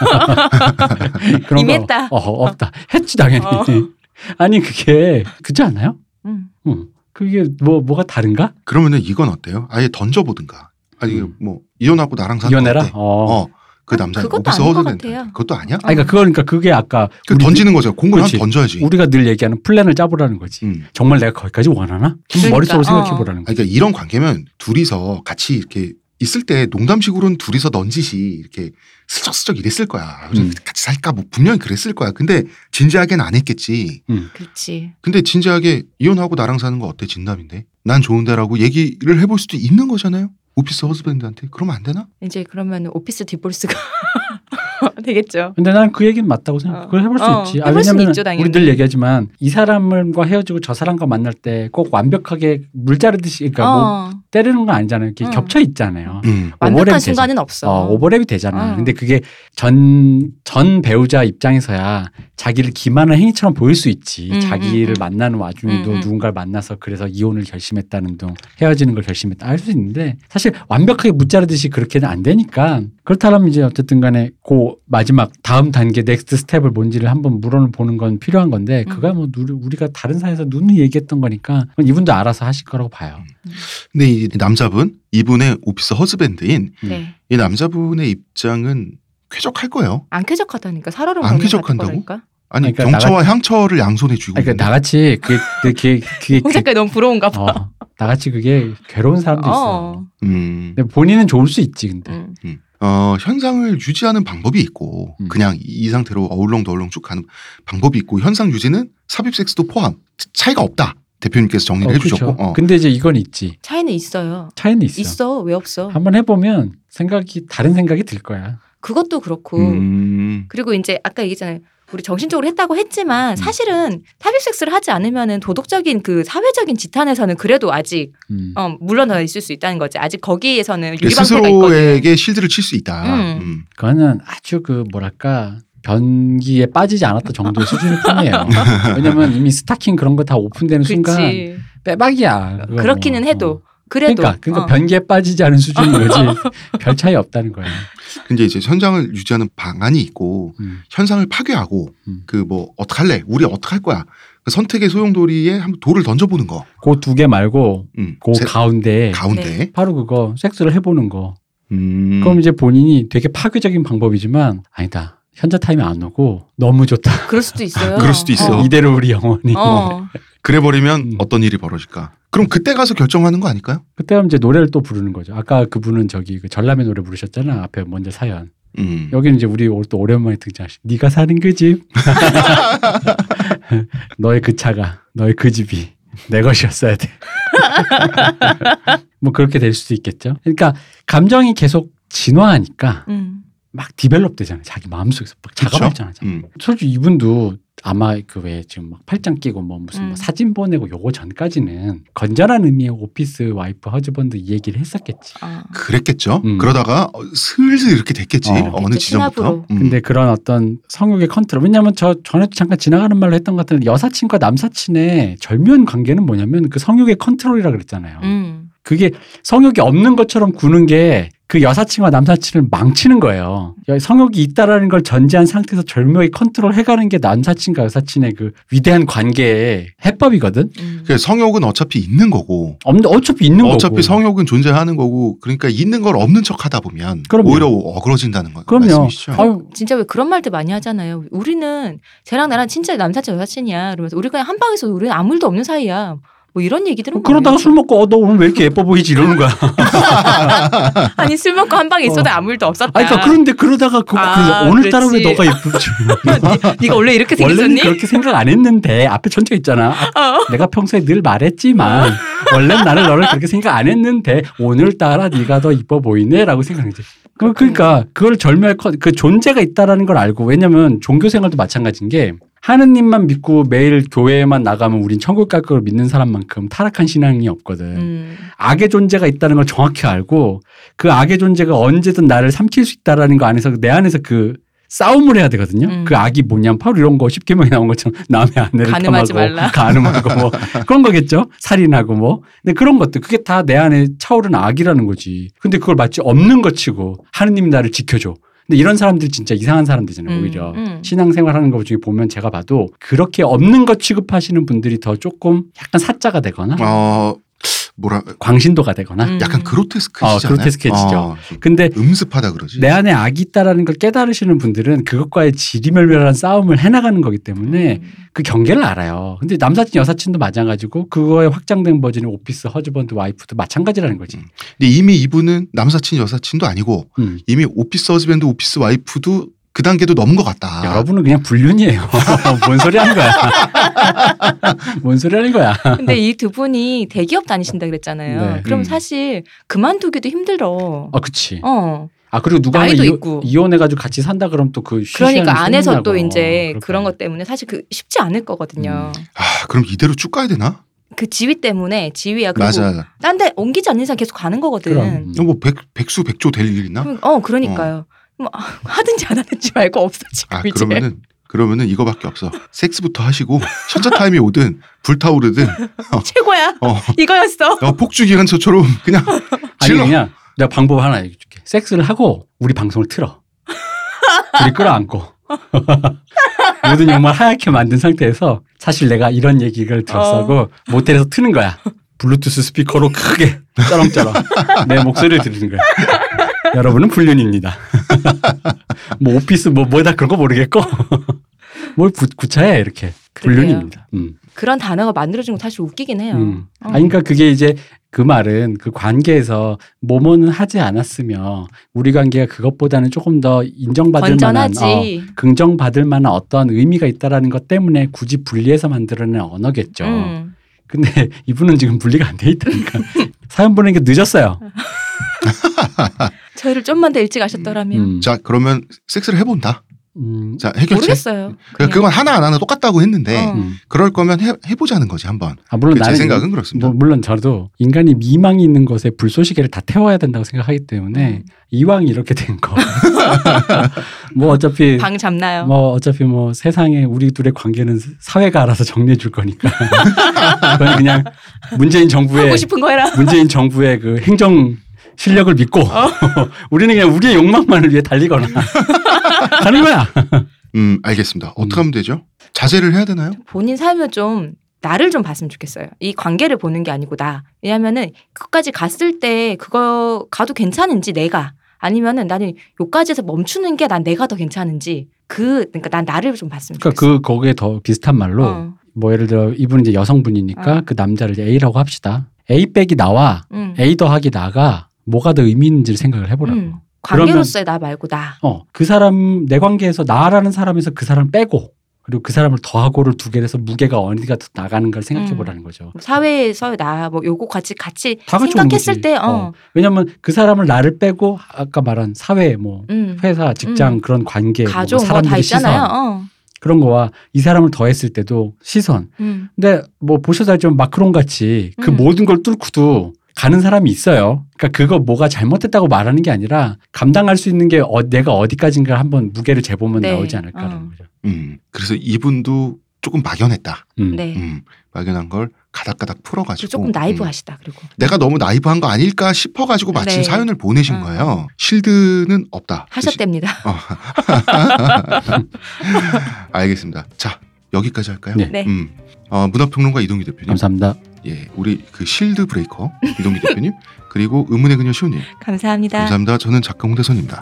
그런 이미 거, 했다. 어, 없다. 했지 당연히. 어. 아니 그게 그렇지 않나요? 음. 응. 그게 뭐 뭐가 다른가? 그러면은 이건 어때요? 아예 던져보든가. 아니 음. 뭐 이혼하고 나랑 사는 이혼해라. 거 어때? 어. 어. 그 남자 그것도 오피스 아닌 것 husband. 같아요. 그것도 아니야? 아니 그러니까 그러니까 그게 아까 그 던지는 거죠. 공을 한. 던져야지. 우리가 늘 얘기하는 플랜을 짜보라는 거지. 음. 정말 내가 거기까지 원하나? 그러니까, 머릿속으로 어. 생각해 보라는 거지. 그러니까 이런 관계면 둘이서 같이 이렇게 있을 때 농담식으로는 둘이서 넌지시 이렇게 슬쩍슬쩍 이랬을 거야. 음. 같이 살까 뭐 분명히 그랬을 거야. 근데 진지하게는 안 했겠지. 그렇지. 근데 진지하게 이혼하고 나랑 사는 거 어때 진담인데? 난 좋은데라고 얘기를 해볼 수도 있는 거잖아요. 오피스 허즈밴드한테 그러면 안 되나? 이제 그러면 오피스 디볼스가 되겠죠. 근데 난 그 얘기는 맞다고 생각해. 어. 그걸 해볼 수 어, 있지. 해볼 수는 왜냐면 있죠, 당연히. 우리 늘 얘기하지만 이 사람과 헤어지고 저 사람과 만날 때 꼭 완벽하게 물 자르듯이 그러니까 뭐 어, 때리는 건 아니잖아요. 이렇게 응. 겹쳐 있잖아요. 음. 완벽한 오버랩이 순간은 없어. 어, 오버랩이 되잖아. 어. 근데 그게 전, 전 배우자 입장에서야 자기를 기만한 행위처럼 보일 수 있지. 음, 자기를 음, 음. 만나는 와중에도 음, 음. 누군가를 만나서 그래서 이혼을 결심했다는 둥, 헤어지는 걸 결심했다. 알수 있는데 사실 완벽하게 무자르듯이 그렇게는 안 되니까 그렇다면 이제 어쨌든 간에 그 마지막 다음 단계 next step을 뭔지를 한번 물어보는 건 필요한 건데 음. 그거야 뭐 누- 우리가 다른 사이에서 누누이 얘기했던 거니까 이분도 알아서 하실 거라고 봐요. 근데 이 남자분 이분의 오피스 husband인 네. 이 남자분의 입장은 쾌적할 거예요. 안 쾌적하다니까 살얼음 안 쾌적한다고? 아니 그러니까 경차와 향처를 양손에 쥐고 그러니까 나같이 그게 그게 그게 홍 작가 너무 부러운가 봐. 어, 나같이 그게 괴로운 사람도 있어. 어. 음, 근데 본인은 좋을 수 있지 근데. 음. 어, 현상을 유지하는 방법이 있고 음. 그냥 이, 이 상태로 어울렁더울렁 쭉 가는 방법이 있고 현상 유지는 삽입 섹스도 포함 차이가 없다. 대표님께서 정리를 어, 해주셨고 그렇죠. 어. 근데 이제 이건 있지. 차이는 있어요. 차이는 있어. 있어. 왜 없어? 한번 해보면 생각이 다른 생각이 들 거야. 그것도 그렇고 음, 그리고 이제 아까 얘기했잖아요. 우리 정신적으로 했다고 했지만 사실은 삽입 섹스를 하지 않으면은 도덕적인 그 사회적인 지탄에서는 그래도 아직 음. 어, 물러나 있을 수 있다는 거지. 아직 거기에서는 유리방패가 있거든. 스스로에게 실드를 칠 수 있다. 음. 음. 그거는 아주 그 뭐랄까 변기에 빠지지 않았던 정도의 수준일 뿐이에요. 왜냐면 이미 스타킹 그런 거 다 오픈되는 순간 그렇지. 빼박이야. 그거 뭐. 그렇기는 해도 어. 그래도 그러니까 그러니까 어. 변기에 빠지지 않은 수준인 거지 별 차이 없다는 거야. 근데 이제 현장을 유지하는 방안이 있고 음. 현상을 파괴하고 음. 그뭐 어떡할래? 우리 어떡할 거야? 그 선택의 소용돌이에 한번 돌을 던져보는 거. 그 두 개 말고 음. 그 제- 가운데 가운데. 바로 그거 섹스를 해보는 거. 음. 그럼 이제 본인이 되게 파괴적인 방법이지만 아니다. 현자 타임이 안 오고 너무 좋다. 그럴 수도 있어요. 그럴 수도 있어. 어. 이대로 우리 영원히. 어. 그래 버리면 음. 어떤 일이 벌어질까? 그럼 그때 가서 결정하는 거 아닐까요? 그때 하면 이제 노래를 또 부르는 거죠. 아까 그분은 저기 그 전람회 노래 부르셨잖아. 앞에 먼저 사연. 음. 여기는 이제 우리 올- 또 오랜만에 등장하신 네가 사는 그 집. 너의 그 차가 너의 그 집이 내 것이었어야 돼. 뭐 그렇게 될 수도 있겠죠. 그러니까 감정이 계속 진화하니까 음. 막 develop 되잖아요. 자기 마음속에서 막 그쵸? 작업하잖아요. 음. 솔직히 이분도 아마 그 왜 지금 막 팔짱 끼고 뭐 무슨 뭐 음. 사진 보내고 요거 전까지는 건전한 의미의 오피스 와이프 husband 이 얘기를 했었겠지. 아. 그랬겠죠. 음. 그러다가 어, 슬슬 이렇게 됐겠지. 어. 어느 지점부터. 음. 근데 그런 어떤 성욕의 컨트롤 왜냐하면 저 전에도 잠깐 지나가는 말로 했던 것 같은데 여사친과 남사친의 절묘한 관계는 뭐냐면 그 성욕의 컨트롤이라 그랬잖아요. 음. 그게 성욕이 없는 것처럼 구는 게 그 여사친과 남사친을 망치는 거예요. 여- 성욕이 있다라는 걸 전제한 상태에서 절묘하게 컨트롤 해가는 게 남사친과 여사친의 그 위대한 관계의 해법이거든. 음. 그 성욕은 어차피 있는 거고 없는데 어차피 있는 거고. 어차피 성욕은 존재하는 거고 그러니까 있는 걸 없는 척 하다 보면 그럼요. 오히려 어그러진다는 거 그럼요. 말씀이시죠. 아유, 진짜 왜 그런 말들 많이 하잖아요. 우리는 쟤랑 나랑 진짜 남사친 여사친이야. 그러면서 우리 그냥 한 방에서 우리는 아무 일도 없는 사이야. 뭐 이런 얘기들은 그러다가 뭐예요? 술 먹고 어, 너 오늘 왜 이렇게 예뻐 보이지 이러는 거야. 아니 술 먹고 한 방에 있어도 어. 아무 일도 없었다. 아니, 그러니까 그런데 그러다가 그, 아, 그 오늘따라 왜. 너가 예쁘지? 네 가 원래 이렇게 원래는 생겼었니? 그렇게 생각 안 했는데 앞에 전체가 있잖아. 아, 어. 내가 평소에 늘 말했지만 원래는 나를 너를 그렇게 생각 안 했는데 오늘따라 네가 더 이뻐 보이네라고 생각하지. 그- 그러니까 그걸 절묘할 컷- 그 존재가 있다라는 걸 알고 왜냐면 종교 생활도 마찬가지인 게 하느님만 믿고 매일 교회에만 나가면 우린 천국 갈 걸 믿는 사람만큼 타락한 신앙이 없거든. 음. 악의 존재가 있다는 걸 정확히 알고 그 악의 존재가 언제든 나를 삼킬 수 있다라는 거 안에서 내 안에서 그 싸움을 해야 되거든요. 음. 그 악이 뭐냐면 바로 이런 거 쉽게 명이 나온 것처럼 남의 아내를 가늠하지 탐하고 말라. 가늠하고 뭐 그런 거겠죠. 살인하고 뭐. 근데 그런 것들 그게 다 내 안에 차오르는 악이라는 거지. 근데 그걸 마치 없는 것 치고 하느님이 나를 지켜줘. 근데 이런 사람들 진짜 이상한 사람들이잖아요. 음, 오히려 음. 신앙생활 하는 것 중에 보면 제가 봐도 그렇게 없는 것 취급하시는 분들이 더 조금 약간 사자가 되거나 어 뭐라 광신도가 되거나 음. 약간 그로테스크시잖아요. 어, 그로테스크해지죠. 어, 근데 음습하다 그러지. 내 안에 악이 있다라는 걸 깨달으시는 분들은 그것과의 지리멸멸한 싸움을 해나가는 거기 때문에 음. 그 경계를 알아요. 근데 남사친 여사친도 마찬가지고 그거에 확장된 버전이 오피스 허즈번드 와이프도 마찬가지라는 거지. 음. 근데 이미 이분은 남사친 여사친도 아니고 음. 이미 오피스 허즈밴드 오피스 와이프도 그 단계도 넘은 것 같다. 여러분은 그냥 불륜이에요. 뭔 소리 하는 거야. 뭔 소리 하는 거야. 근데 이 두 분이 대기업 다니신다 그랬잖아요. 네. 그럼 음. 사실 그만두기도 힘들어. 아, 그치. 어. 아, 그리고 누가 나이도 이혼- 있고. 이혼해가지고 같이 산다 그러면 또그 그러니까 안에서 또 이제 그런 것 때문에 사실 그 쉽지 않을 거거든요. 음. 아 그럼 이대로 쭉 가야 되나? 그 지위 때문에 지위야. 그리고 맞아. 딴데 옮기지 않는 이상 계속 가는 거거든. 그럼. 뭐 백, 백수 백조 될일 있나? 그럼- 어, 그러니까요. 뭐 하든지 안 하든지 말고 없어 지금 아 이제. 그러면은 그러면은 이거밖에 없어. 섹스부터 하시고 션차 타임이 오든 불타오르든 최고야. 어, 이거였어. 어, 폭주 기관차처럼 그냥 아니 질러. 그냥 내가 방법 하나 얘기해줄게. 섹스를 하고 우리 방송을 틀어. 둘이 끌어안고. 모든 욕망 하얗게 만든 상태에서 사실 내가 이런 얘기를 들었어 어. 모텔에서 트는 거야. 블루투스 스피커로 크게 쩌렁쩌렁 내 목소리를 들리는 거야. 여러분은 불륜입니다. 뭐 오피스 뭐 뭐다 그런 거 모르겠고 뭘 구, 구차해 이렇게 그러게요. 불륜입니다. 음. 그런 단어가 만들어진 거 사실 웃기긴 해요. 음. 어. 아, 그러니까 그게 이제 그 말은 그 관계에서 뭐뭐는 하지 않았으며 우리 관계가 그것보다는 조금 더 인정받을 만한 건전하지. 어, 긍정받을 만한 어떤 의미가 있다라는 것 때문에 굳이 분리해서 만들어낸 언어겠죠. 음. 근데 이분은 지금 분리가 안 돼 있다니까. 사연 보내는 게 늦었어요. 저희를 좀만 더 일찍 아셨더라면 음. 자 그러면 섹스를 해본다. 음. 자 해결책. 모르겠어요. 그 그냥. 그건 하나 안 하나 똑같다고 했는데 어. 음. 그럴 거면 해, 해보자는 거지 한번. 아, 물론 제 나는 생각은 그렇습니다. 뭐, 물론 저도 인간이 미망이 있는 것에 불쏘시개를 다 태워야 된다고 생각하기 때문에 음. 이왕 이렇게 된 거. 뭐 어차피 방 잡나요? 뭐 어차피 뭐 세상에 우리 둘의 관계는 사회가 알아서 정리해 줄 거니까. 그건 그냥 문재인 정부의 하고 싶은 거 해라. 문재인 정부의 그 행정 실력을 믿고 어. 우리는 그냥 우리의 욕망만을 위해 달리거나 가는 거야. 음 알겠습니다. 어떻게 하면 되죠? 자제를 해야 되나요? 본인 삶을 좀 나를 좀 봤으면 좋겠어요. 이 관계를 보는 게 아니고 나. 왜냐면은 끝까지 갔을 때 그거 가도 괜찮은지 내가 아니면은 나는 요까지에서 멈추는 게 난 내가 더 괜찮은지 그 그러니까 난 나를 좀 봤으면 그러니까 좋겠어. 그 거기에 더 비슷한 말로 어. 뭐 예를 들어 이분은 이제 여성분이니까 어. 그 남자를 이제 A라고 합시다. A 빼기 나와 음. A 더하기 나가 뭐가 더 의미 있는지를 생각을 해보라고. 음. 관계로서의 나 말고 나. 어, 그 사람, 내 관계에서 나라는 사람에서 그 사람 빼고, 그리고 그 사람을 더하고를 두개 해서 무게가 어디가 더 나가는 걸 생각해 음. 보라는 거죠. 뭐 사회에서 나 뭐 요거 같이 같이 생각했을. 때 어. 어. 왜냐면 그 사람을 나를 빼고, 아까 말한 사회, 뭐, 음. 회사, 직장, 그런 관계, 뭐 가족 뭐다 사람들의 있잖아요. 시선, 어. 그런 거와 이 사람을 더했을 때도 시선. 음. 근데 뭐 보셔서 알지만 마크롱 같이 그 음. 모든 걸 뚫고도 가는 사람이 있어요. 그러니까 그거 뭐가 잘못됐다고 말하는 게 아니라 감당할 수 있는 게 어, 내가 어디까지인가 한번 무게를 재보면 네. 나오지 않을까라는 어. 거죠. 음 그래서 이분도 조금 막연했다. 음. 네. 음 막연한 걸 가닥가닥 그 풀어가지고 조금 음, 나이브하시다 그리고. 내가 너무 나이브한 거 아닐까 싶어가지고 마침 네. 사연을 보내신 어. 거예요. 실드는 없다. 하셨답니다. 어. 알겠습니다. 자 여기까지 할까요? 네. 네. 음. 어, 문화평론가 이동기 대표님, 감사합니다. 예, 우리 그 실드 브레이커 이동기 대표님, 그리고 의문의 그녀 시호님, 감사합니다. 감사합니다. 저는 작가 홍대선입니다.